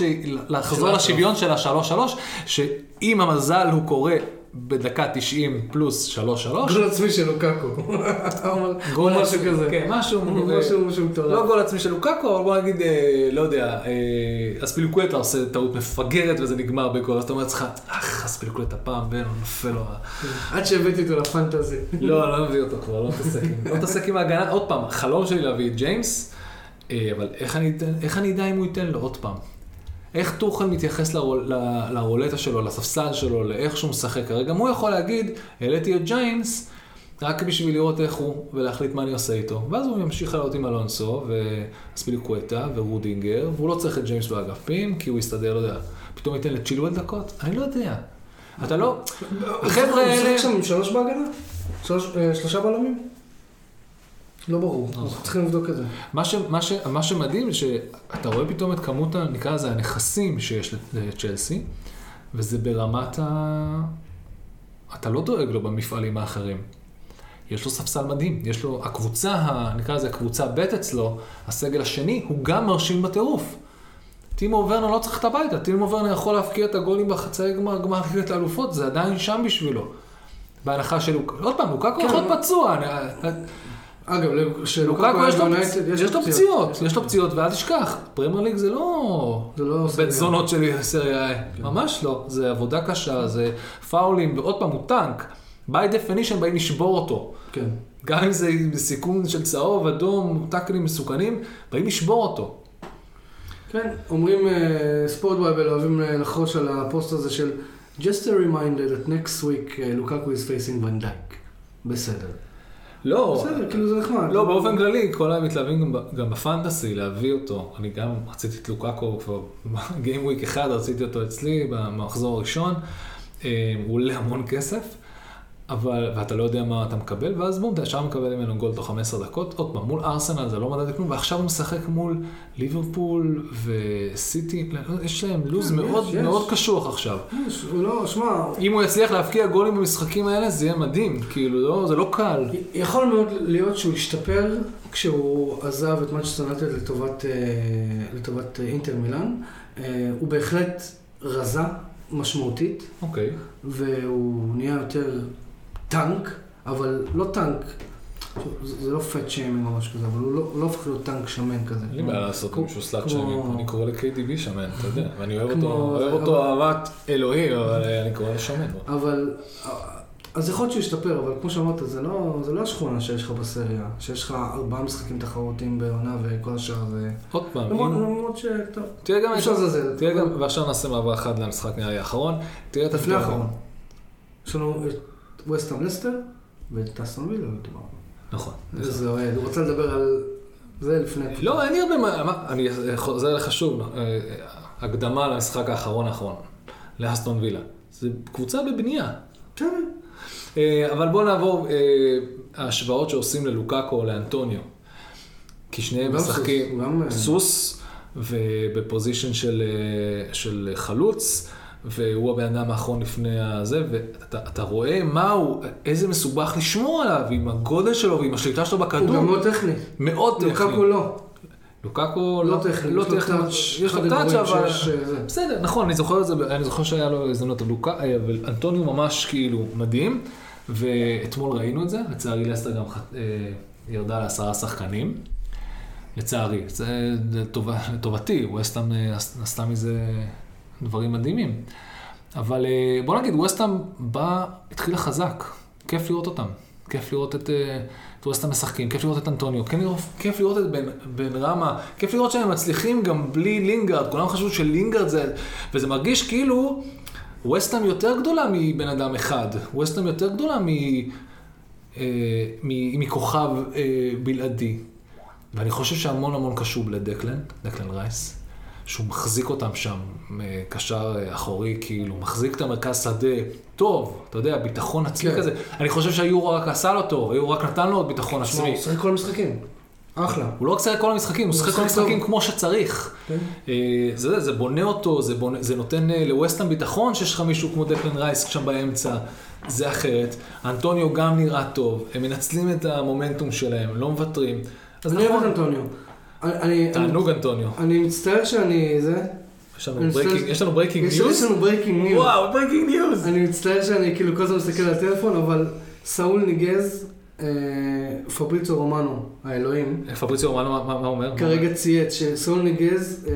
לחזור לשוויון של ה-3-3, שאם המזל הוא קורה בדקה 90 פלוס 3-3, גול עצמי של לוקקו. גול משהו כזה. כן, משהו, משהו מטורף. לא גול עצמי של לוקאקו, אבל בוא נגיד, אה, לא יודע, אה, אספיליקווטה עושה טעות מפגרת וזה נגמר בגול, אז אתה אומר לעצמך, אך, אספיליקווטה פעם בין, הוא נופל לו. ה-" עד שהבאתי אותו לפנטזי. לא, לא מביא אותו כבר, לא מתעסק עם, לא מתעסק עם ההגנה. עוד פעם, חלום שלי להביא את ג'יימס, אה, אבל איך אני אדע אם הוא ייתן לו עוד פעם? איך טוחל מתייחס לרול, ל- לרולטה שלו, לספסל שלו, לאיך שהוא משחק כרגע? גם הוא יכול להגיד, העליתי את ג'יימס רק בשביל לראות איך הוא ולהחליט מה אני עושה איתו. ואז הוא ימשיך לעלות עם אלונסו ואספיליקווטה ורודיגר, והוא לא צריך את ג'יימס באגפים, כי הוא יסתדר, לא יודע, פתאום ייתן לצ'ילואל דקות? אני לא יודע. אתה לא... החבר'ה הוא האלה... משחק שם עם שלוש בהגנה? אה, שלושה בלמים? לא ברור, אנחנו צריכים לבדוק את זה. מה, ש, מה, ש, מה שמדהים זה שאתה רואה פתאום את כמות, נקרא לזה, הנכסים שיש לצ'לסי, וזה ברמת ה... אתה לא דואג לו במפעלים האחרים. יש לו ספסל מדהים, יש לו, הקבוצה, נקרא לזה קבוצה ב' אצלו, הסגל השני, הוא גם מרשים בטירוף. טימו ורנר לא צריך את הביתה, טימו ורנר יכול להבקיע את הגולים בחצאי גמר, גמר ליגת האלופות, זה עדיין שם בשבילו. בהנחה של. עוד פעם, לוקקו כן, יכול להיות אבל- פצוע. אגב, שלוקקו היה יש ביונייטד, פצ- יש לו פציעות, יש לו פציעות, ואל תשכח, פרמייר ליג זה לא זה לא בית זונות של סריה A, ממש לא, זה עבודה קשה, זה פאולים, ועוד פעם, הוא טנק, by definition באים לשבור אותו, כן. גם אם זה בסיכון של צהוב, אדום, טאקלים מסוכנים, באים לשבור אותו. כן, אומרים אה, ספורט בייבל אוהבים אה, לחרוש על הפוסט הזה של just a reminder that next week אה, לוקקו is facing ון דייק. בסדר. לא, בסדר, כאילו זה נחמד. לא, באופן כללי, כל היום מתלהבים גם, בפנטסי להביא אותו. אני גם רציתי את לוקאקו כבר גיים וויק אחד, רציתי אותו אצלי במחזור הראשון. אה, הוא עולה המון כסף, אבל, ואתה לא יודע מה אתה מקבל, ואז בום, אתה ישר מקבל ממנו גול תוך 15 דקות. עוד פעם, מול ארסנל זה לא מדד כלום, ועכשיו הוא משחק מול ליברפול וסיטי, יש להם לוז כן, מאוד יש, יש. מאוד קשוח עכשיו. יש, הוא לא, שמע, אם הוא יצליח להבקיע גולים במשחקים האלה, זה יהיה מדהים. כאילו, לא, זה לא קל. יכול מאוד להיות שהוא השתפר כשהוא עזב את מנצ'סטר יונייטד לטובת, אה, לטובת אינטר מילאן. אה, הוא בהחלט רזה משמעותית, אוקיי. והוא נהיה יותר טנק, אבל לא טנק. זה לא fat shaming או משהו כזה, אבל הוא לא, הוא לא הופך להיות טנק שמן כזה. אין לי בעיה לעשות מישהו slut shaming, אני קורא ל-KDB שמן, אתה יודע, ואני אוהב אותו, אוהב אבל- אותו אהבת אלוהים, אבל אני קורא לו שמן. אבל, אז יכול להיות שהוא ישתפר, אבל כמו שאמרת, זה לא, זה לא השכונה שיש לך בסריה, שיש לך ארבעה משחקים תחרותיים בעונה וכל השאר זה... עוד פעם, למרות ש... טוב, תראה גם, אפשר לזלזל. תראה גם, ועכשיו נעשה מעבר אחד למשחק נראה לי האחרון, תראה את לפני הפתרון. האחרון. יש לנו ווסטהאם לסטר ואת טסטון וילה, לא דיברנו. נכון. איזה אוהד, הוא רצה לדבר על זה לפני... לא, אין לי הרבה מה, אני חוזר לך שוב, הקדמה למשחק האחרון האחרון, לאסטון וילה. זה קבוצה בבנייה. אה, אבל בואו נעבור אה, ההשוואות שעושים ללוקאקו או לאנטוניו. כי שניהם משחקים אה, סוס, ובפוזיישן של, של חלוץ, והוא הבן אדם האחרון לפני הזה, ואתה אתה רואה מה הוא, איזה מסובך לשמור עליו, עם הגודל שלו ועם השליטה שלו הוא בכדור. גם מאוד טכני. מאוד טכני. לוקקו לא. לוקאקו לא טכני. לא יש לו טכני, יש לו הדברים אבל... אה. בסדר, נכון, אני זוכר את זה, אני זוכר שהיה לו הזדמנות, אבל אה, אבל אנטוניו ממש כאילו מדהים, ואתמול ראינו את זה, לצערי לסטר גם אה, ירדה לעשרה שחקנים, לצערי, זה לטובתי, ווסטהאם עש- עשתה מזה דברים מדהימים, אבל אה, בוא נגיד, ווסטהאם בא, התחילה חזק, כיף לראות אותם, כיף לראות את... אה, את ווסטהאם משחקים, כיף לראות את אנטוניו, כיף לראות, כיף לראות את בן, בן רמה, כיף לראות שהם מצליחים גם בלי לינגארד, כולם חשבו שלינגארד זה, וזה מרגיש כאילו ווסטהאם יותר גדולה מבן אדם אחד, ווסטהאם יותר גדולה מ, אה, מ, מכוכב אה, בלעדי. ואני חושב שהמון המון קשור לדקלן, דקלן רייס, שהוא מחזיק אותם שם, אה, קשר אה, אחורי, כאילו, מחזיק את המרכז שדה טוב, אתה יודע, ביטחון עצמי כן. כזה. אני חושב שהיורו רק עשה לו טוב, היורו רק נתן לו עוד ביטחון עצמי. הוא שיחק כל המשחקים. אחלה. הוא לא רק שיחק כל המשחקים, הוא שיחק כל. המשחקים כמו שצריך. כן. אה, זה, זה בונה אותו, זה, בונה, זה נותן לווסטהאם ביטחון שיש לך מישהו כמו דקלן רייס שם באמצע, זה אחרת. אנטוניו גם נראה טוב, הם מנצלים את המומנטום שלהם, לא מוותרים. אז אני אוהב את נכון, אנטוניו. אני- אני- תענוג אנטוניו. אני מצטער שאני זה. יש לנו breaking news? יש לנו breaking news. וואו, breaking news! אני מצטער שאני כאילו כל הזמן מסתכל על הטלפון, אבל סאול ניגז, אה, פבריצו רומנו, האלוהים, פבריציו רומנו, מה מה- מה אומר? כרגע צייץ שסאול ניגז אה,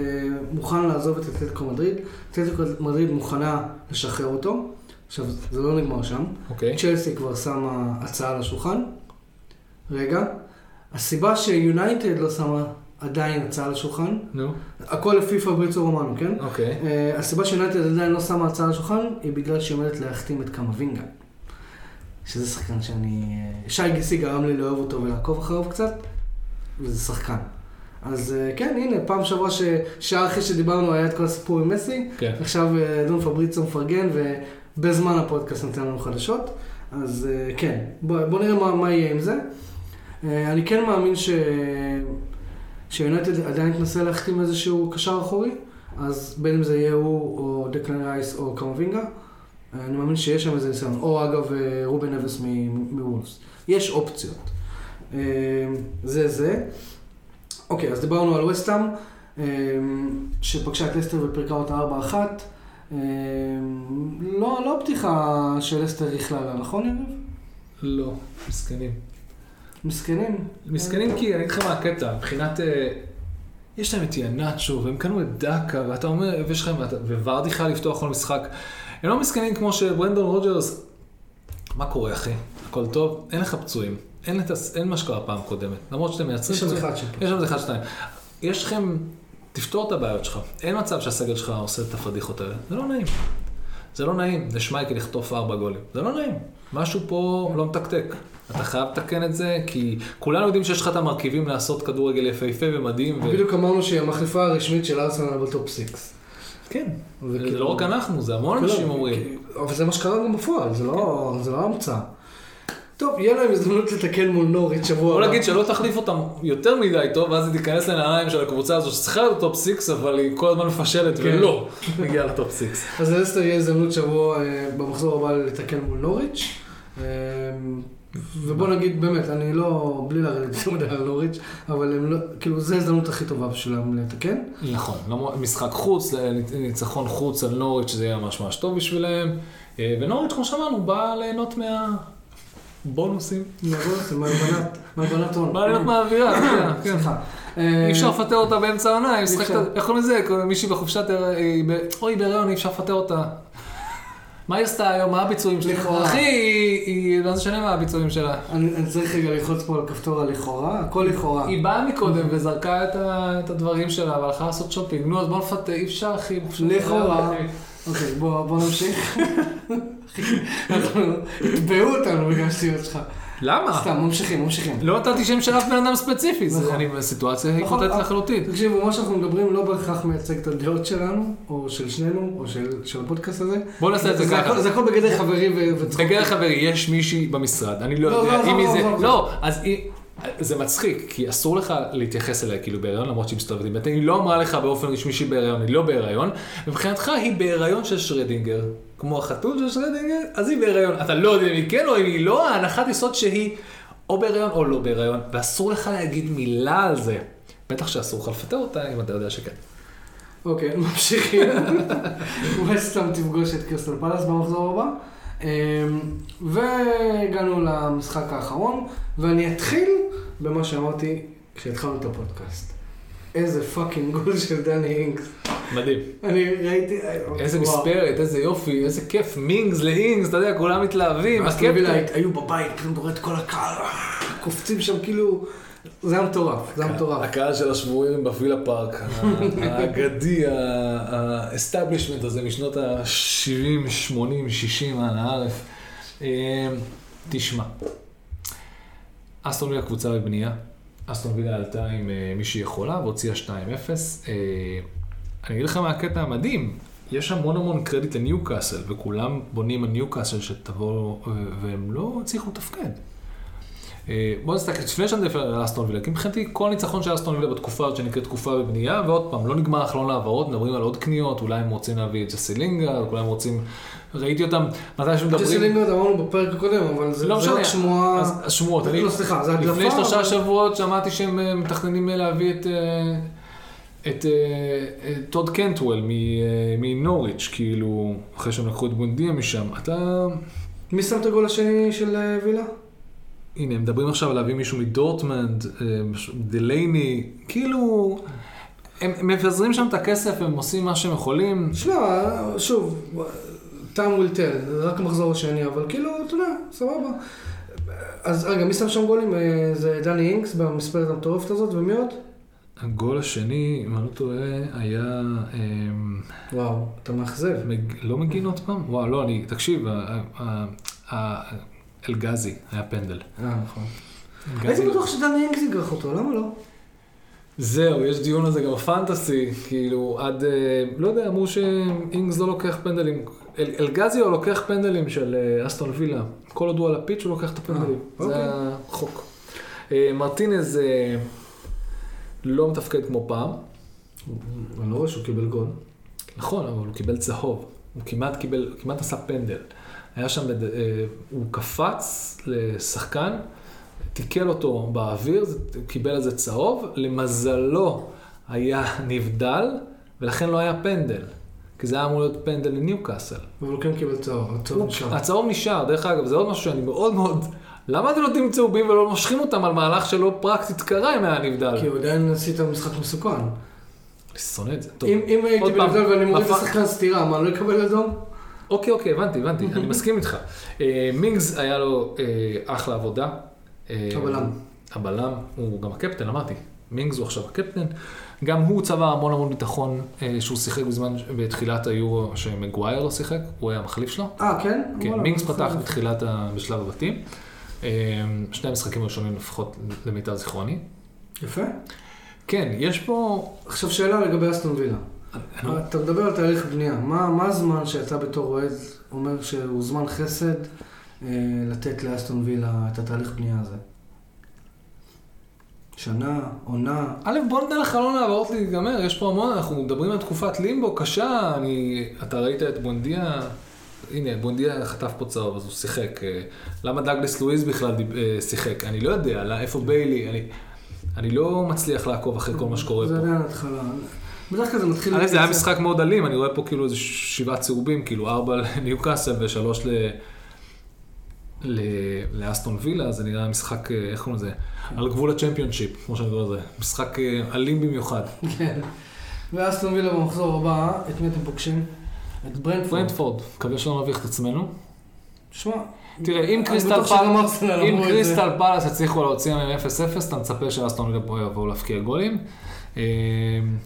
מוכן לעזוב את אתלטיקו מדריד, אתלטיקו מדריד מוכנה לשחרר אותו. עכשיו, זה לא נגמר שם. אוקיי. צ'לסי כבר שמה הצעה על השולחן. רגע. הסיבה שיונייטד לא שמה עדיין הצעה על השולחן, נו, הכל לפי פבריצו רומנו, כן? אוקיי. Uh, הסיבה שיונייטד עדיין לא שמה הצעה על השולחן, היא בגלל שהיא עומדת להחתים את קמבינגה. שזה שחקן שאני... אה, שי גיסי גרם לי לאהוב אותו ולעקוב אחריו קצת, וזה שחקן. אז אה, כן, הנה, פעם שעברה ששעה אחרי שדיברנו היה את כל הסיפור עם מסי, כן. עכשיו אה, אדון פבריצו מפרגן, ובזמן הפודקאסט נותן לנו חדשות. אז אה, כן, בוא, בוא נראה מה, מה יהיה עם זה. אה, אני כן מאמין ש... שיונייטד עדיין תנסה להחתים איזשהו קשר אחורי, אז בין אם זה יהיה הוא או דקלן רייס או קמבינגה, אה, אני מאמין שיש שם איזה ניסיון. או אגב אה, רובן אבס מוולפס. יש אופציות. אה, זה זה. אוקיי, אז דיברנו על וסטאם, אה, שפגשה את לסטר ופירקה אותה 4-1. אה, לא, לא פתיחה של לסטר בכלל, נכון יריב? לא, מסכנים. מסכנים. מסכנים כי אני אגיד לך מה הקטע, מבחינת... אה, יש להם את ינאצ'ו, והם קנו את דאקה, ואתה אומר, ויש לכם, ואתה- וורדי חייב לפתוח כל משחק. הם לא מסכנים כמו שברנדון רוג'רס, מה קורה אחי? הכל טוב? אין לך פצועים. אין, את, אין מה שקרה פעם קודמת. למרות שאתם מייצרים יש שם. אחד שם. יש שם אחד, שתיים. יש לכם, תפתור את הבעיות שלך. אין מצב שהסגל שלך עושה את הפדיחות האלה. זה לא נעים. זה לא נעים לשמייקל לחטוף ארבע גולים. זה לא נעים. משהו פה לא מתקתק. אתה חייב לתקן את זה, כי כולנו יודעים שיש לך את המרכיבים לעשות כדורגל יפהפה ומדהים. ו... בדיוק אמרנו שהיא המחליפה הרשמית של ארסנל ב top 6. כן. זה זה לא רק אנחנו, זה המון אנשים אומרים. אבל זה מה שקרה גם בפועל, זה לא זה לא המצאה. טוב, יהיה להם הזדמנות לתקן מול נוריץ' שבוע בוא הבא. נגיד שלא תחליף אותם יותר מדי טוב, ואז היא תיכנס לנעליים של הקבוצה הזו שצריכה להיות ב top 6, אבל היא כל הזמן מפשלת, כן. ולא מגיעה לטופ 6. אז לסטר יהיה הזדמנות שבוע אה, במחזור הבא לתקן מול נוריץ'. אה, ובוא נגיד, באמת, אני לא, בלי לרדת יותר מדי על נוריץ', אבל הם לא, כאילו, זו ההזדמנות הכי טובה בשבילם לתקן. נכון, למרות- משחק חוץ, ניצחון חוץ על נוריץ' זה יהיה ממש ממש טוב בשבילם. אה, ונוריץ', כמו שאמרנו, בא ליהנות מהבונוסים. זה מהלבנת, מהלבנת הון. בא ליהנות מהאווירה, יודע, כן. סליחה. אי אפשר לפטר אותה באמצע העונה, היא משחקת. איך קוראים לזה? מישהי בחופשת, ב- אוי, היא בהריון, אי אפשר לפטר אותה. מה היא עשתה היום? מה הביצועים שלה? לכאורה. אחי, היא, לא משנה מה הביצועים שלה. אני צריך רגע ללחוץ פה על כפתור הלכאורה, הכל לכאורה. היא באה מקודם וזרקה את הדברים שלה והלכה לעשות שופינג. נו, אז בוא נפטר, אי אפשר, אחי. לכאורה. אוקיי, בוא נמשיך. יתבעו אותנו בגלל השטויות שלך. למה? סתם, ממשיכים, ממשיכים. לא נתתי שם של אף בן אדם ספציפי, זה- נכון. אני בסיטואציה נכון, היפותטית לחלוטין. תקשיבו, מה שאנחנו מדברים לא בהכרח מייצג את הדעות שלנו, או של שנינו, או של הפודקאסט הזה. בוא נעשה את זה ככה. זה הכל בגדר חברים וצחוקים. תגיד חברי, יש מישהי במשרד, אני לא לא, יודע, לא, אם לא, היא זה, לא, לא, אז זה מצחיק, כי אסור לך להתייחס אליה כאילו בהיריון, למרות שהיא מסתובבת עם בטן, היא לא אמרה לך באופן רשמי שהיא בהיריון, היא לא בהיריון, מבחינתך היא בהיריון של שרדינגר, כמו החתול של שרדינגר, אז היא בהיריון, אתה לא יודע אם היא כן או אם היא לא, ההנחת יסוד שהיא או בהיריון או לא בהיריון, ואסור לך להגיד מילה על זה. בטח שאסור לך לפטר אותה, אם אתה יודע שכן. אוקיי, ממשיכים. ווסטהאם תפגוש את קריסטל פאלאס במחזור הבא. אמ, והגענו למשחק האחרון, ואני אתחיל במה שאמרתי כשהתחלנו את הפודקאסט. איזה fucking גול של דני אינגס. מדהים. אני ראיתי... איזה וואו. מספרת, איזה יופי, איזה כיף, מינגס לאינגס, אתה יודע, כולם מתלהבים, אסטון וילה הקפטן. היו בבית, פתאום אתה רואה את כל הקהל, אה, קופצים שם כאילו... זה היה מטורף, זה היה מטורף. הקהל של השבויים בווילה פארק, האגדי, ה establishment הזה משנות ה-70, 80, 60, אנא ערף. אה, תשמע, אסטון וילה קבוצה בבנייה, אסטון וילה עלתה עם אה, מי שהיא יכולה והוציאה 2-0. אה, אני אגיד לך מה הקטע המדהים, יש המון המון קרדיט לניוקאסל, וכולם בונים על ניוקאסל שתבוא, אה, והם לא הצליחו לתפקד. בוא נסתכל, לפני שאני מדבר על אסטון וילה, כי מבחינתי כל ניצחון של אסטון וילה בתקופה הזאת שנקראת תקופה בבנייה, ועוד פעם, לא נגמר החלון העברות, מדברים על עוד קניות, אולי הם רוצים להביא את ג'סי לינגרד, אולי הם רוצים, ראיתי אותם, מתי ג'סי שמדברים, לינגרד אמרנו בפרק הקודם, אבל זה לא רק שמועה... אז השמועות, אני, לא, סליחה, זה הדלפה. לפני שלושה שבועות שמעתי שהם אה, מתכננים אה, להביא את, אה, את טוד קנטוול מנוריץ', כאילו, אחרי שהם לקחו את בונדיה משם, אתה... מי שם את הגול השני של וילה? הנה, הם מדברים עכשיו על להביא מישהו מדורטמנד, דלייני, כאילו, הם מפזרים שם את הכסף, הם עושים מה שהם יכולים. שמע, שוב, time will tell, זה רק המחזור השני, אבל כאילו, אתה יודע, סבבה. אז רגע, מי שם שם גולים? אה, זה דני אינקס במספרת המטורפת הזאת, ומי עוד? הגול השני, אם אני לא טועה, היה... אמ, וואו, אתה מאכזב. מג... לא מגין עוד פעם? וואו, לא, אני, תקשיב, אלגזי היה פנדל. אה, נכון. הייתי בטוח שדני אינקס יגרח אותו, למה לא? זהו, יש דיון על זה גם בפנטסי, כאילו, עד, אה, לא יודע, אמרו שאינגס לא לוקח פנדלים. אל, אלגזיו לוקח פנדלים של אה, אסטון וילה. כל עוד הוא על הפיץ' הוא לוקח את הפנדלים. אה, זה אוקיי. החוק. אה, מרטינז לא מתפקד כמו פעם. אני לא רואה שהוא קיבל גול. נכון, אבל הוא קיבל צהוב. הוא כמעט קיבל, כמעט עשה פנדל. היה שם, הוא קפץ לשחקן, תיקל אותו באוויר, הוא קיבל על זה צהוב, למזלו היה נבדל, ולכן לא היה פנדל. כי זה היה אמור להיות פנדל לניוקאסל. אבל הוא כן קיבל צהוב, הצהוב נשאר. הצהוב נשאר, דרך אגב, זה עוד משהו שאני מאוד מאוד... למה אתם נותנים צהובים ולא מושכים אותם על מהלך שלא פרקטית קרה אם היה נבדל? כי הוא עדיין עשית משחק מסוכן. אני שונא את זה. טוב. אם אם הייתי בנבדל ואני מוריד לשחקן סטירה, מה, לא יקבל אדום? אוקיי, אוקיי, הבנתי, הבנתי, אני מסכים איתך. אה, מינגס היה לו אה, אחלה עבודה. אה, הבלם. הבלם, הוא גם הקפטן, אמרתי. מינגס הוא עכשיו הקפטן. גם הוא צבר המון המון ביטחון אה, שהוא שיחק בזמן, בתחילת היורו שמגווייר לא שיחק, הוא היה המחליף שלו. אה, כן? כן, מינגס. פתח בתחילת, ה- בשלב הבתים. אה, שני המשחקים הראשונים לפחות למיטב זיכרוני. יפה. כן, יש פה... עכשיו שאלה לגבי אסטון וילה. אתה מדבר על תהליך בנייה. מה מה הזמן שאתה בתור אוהד אומר שהוא זמן חסד אה, לתת לאסטון וילה את התהליך בנייה הזה? שנה, עונה, א', בוא ניתן לחלון העברות להיגמר, יש פה המון, אנחנו מדברים על תקופת לימבו קשה, אני, אתה ראית את בונדיה, הנה, בונדיה חטף פה צהוב, אז הוא שיחק. אה, למה דאגלס לואיז בכלל אה, שיחק? אני לא יודע, לא, איפה ביילי, אני, אני לא מצליח לעקוב אחרי כל מה שקורה זה פה. עדיין התחלה. בדרך כלל זה מתחיל... א', זה היה. משחק מאוד אלים, אני רואה פה כאילו איזה שבעה צהובים, כאילו ארבע לניוקאסל ושלוש ל... לאסטון וילה, זה נראה משחק, אה, איך קוראים לזה? על גבול הצ'מפיונשיפ, כמו שאני קורא לזה. משחק אה, אלים במיוחד. כן. ואסטון וילה במחזור הבא, את מי אתם פוגשים? את ברנטפורד. ברנטפורד, מקווה שלא נביך את עצמנו. שמע, תראה, אם קריסטל פאלאס הצליחו להוציא מהם 0-0, אתה מצפה שאסטון וילה יבואו להבקיע גולים. אה,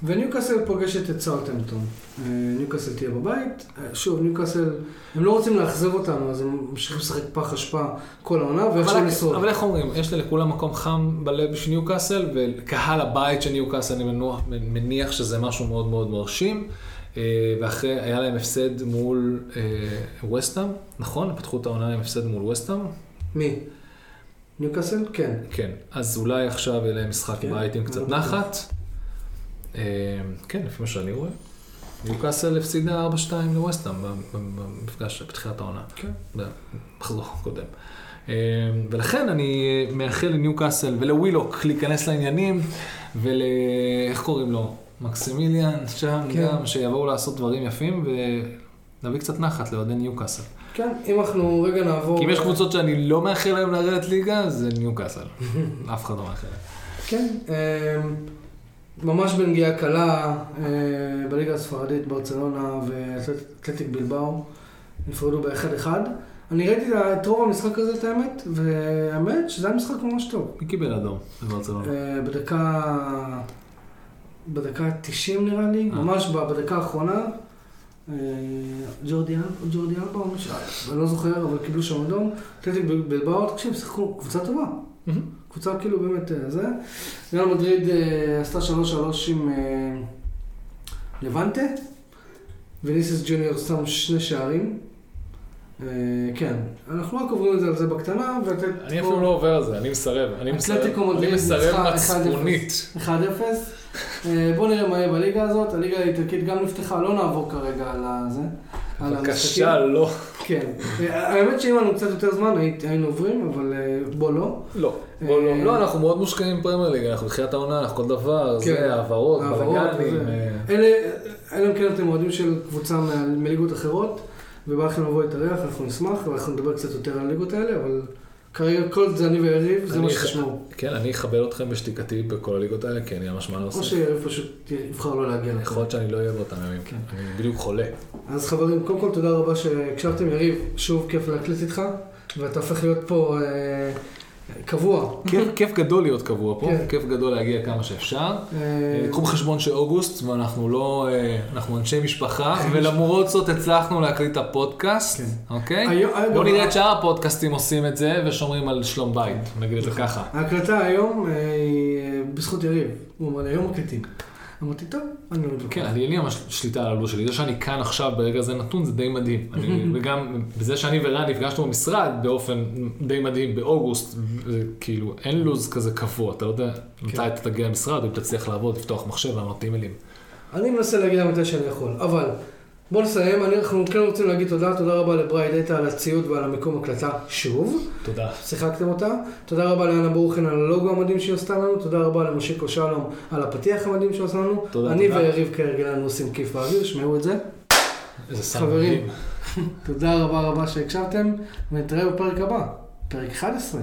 וניוקאסל פוגשת את סאוטהמפטון. אה, ניוקאסל תהיה בבית. אה, שוב, ניוקאסל, הם לא רוצים לאכזב אותנו, אז הם ממשיכים לשחק פח אשפה כל העונה, ואיכשהו אבל- לשרוד. אבל איך אומרים, יש לכולם מקום חם בלב בשביל ניוקאסל, וקהל הבית של ניוקאסל, אני מנוח- מניח שזה משהו מאוד מאוד מרשים. אה, ואחרי, היה להם הפסד מול אה, וסטאם, נכון? פתחו את העונה עם הפסד מול וסטאם? מי? ניוקאסל? כן. כן. אז אולי עכשיו יהיה להם משחק כן, בית עם קצת לא. נחת. אה, כן, לפי מה שאני רואה. ניוקאסל הפסידה 4-2 לווסטאם במפגש בתחילת העונה. כן. במחזור הקודם. אה, ולכן אני מאחל לניוקאסל ולווילוק להיכנס לעניינים, ול... איך קוראים לו? מקסימיליאן שם כן. גם, שיבואו לעשות דברים יפים ולהביא קצת נחת לאוהדי ניוקאסל. כן, אם אנחנו רגע נעבור... כי אם יש קבוצות שאני לא מאחל להם לרדת ליגה, זה ניוקאסל. אף אחד לא מאחל להם. כן, אה, ממש בנגיעה קלה, אה, בליגה הספרדית, ברצלונה ואתלטיק בלבאו נפרדו ב-1-1. אני ראיתי את רוב המשחק הזה, את האמת, והאמת שזה היה משחק ממש טוב. מי קיבל אדום בברצלונה? אה, בדקה... בדקה 90 נראה לי, אה. ממש בדקה האחרונה. ג'ורדי אלבה, אני לא זוכר, אבל קיבלו שם אדום. אתלטיק בלבאו, תקשיב, שיחקו קבוצה טובה. קבוצה כאילו באמת אה, זה. ריאל מדריד אה, עשתה 3-3 עם אה, לבנטה, וניסיס ג'וניור שם שני שערים. כן, אנחנו רק עוברים את זה על זה בקטנה, ואתלטיקו... אני אפילו לא עובר על זה, אני מסרב. אני מסרב, אתלטיקו אני מדריד מסרב ניצחה 1-0. מצפונית. 1-0. אה, בואו נראה מה יהיה בליגה הזאת. הליגה האיטלקית גם נפתחה, לא נעבור כרגע על הזה. על המשחקים. בבקשה, לא. כן. האמת שאם לנו קצת יותר זמן היינו עוברים, אבל אה, בוא לא. לא. בוא לא. אה, לא, אנחנו מאוד מושקעים בפרמייר ליג, אנחנו בתחילת העונה, אנחנו כל דבר, כן. זה, העברות, בלאגנים. וזה. אה, אלה, אם כן אתם אוהדים של קבוצה מליגות אחרות, ובא לכם לבוא להתארח, אנחנו נשמח, ואנחנו נדבר קצת יותר על הליגות האלה, אבל כרגע כל זה אני ויריב, זה מה שתשמעו. כן, אני אכבד אתכם בשתיקתי בכל הליגות האלה, כי לי ממש מה או לעשות. שיריב פשוט יבחר לא להגיע יכול לכאן. להיות שאני לא אהיה באותם ימים, כן. אני בדיוק חולה. אז חברים, קודם כל תודה רבה שהקשבתם, יריב, שוב כיף להקליט איתך, ואתה הופך להיות פה אה, קבוע. כיף- כיף גדול להיות קבוע פה, כן. כיף גדול להגיע כמה שאפשר. אה, קחו בחשבון שאוגוסט, ואנחנו לא, אה, אנחנו אנשי משפחה, ולמרות זאת הצלחנו להקליט את הפודקאסט, כן. אוקיי? בואו נראה את שאר הפודקאסטים עושים את זה, ושומרים על שלום בית, נגיד את זה ככה. ההקלטה היום אה, היא בזכות יריב, הוא לי, היום מקליטים. אמרתי, טוב, אני לא. כן, אני אין לי ממש שליטה על הלו"ז שלי. זה שאני כאן עכשיו ברגע הזה נתון זה די מדהים. אני, וגם בזה שאני ורן נפגשנו במשרד באופן די מדהים באוגוסט, זה כאילו אין לו"ז כזה קבוע, אתה לא יודע מתי אתה תגיע למשרד, אם תצליח לעבוד, לפתוח מחשב, לענות אימיילים. אני מנסה להגיע מתי שאני יכול, אבל בוא נסיים, אני- אנחנו כן רוצים להגיד תודה, תודה רבה לברייד דאטה על הציוד ועל המקום הקלטה שוב, תודה. שיחקתם אותה, תודה רבה לאנה ברוכן על הלוגו המדהים שהיא עשתה לנו, תודה רבה למושיקו שלום על הפתיח המדהים שהוא עשה לנו, תודה, אני תודה. ויריב כהרגלנו עושים כיף באוויר, שמעו את זה, איזה סם חברים. תודה רבה רבה שהקשבתם, ונתראה בפרק הבא, פרק 11.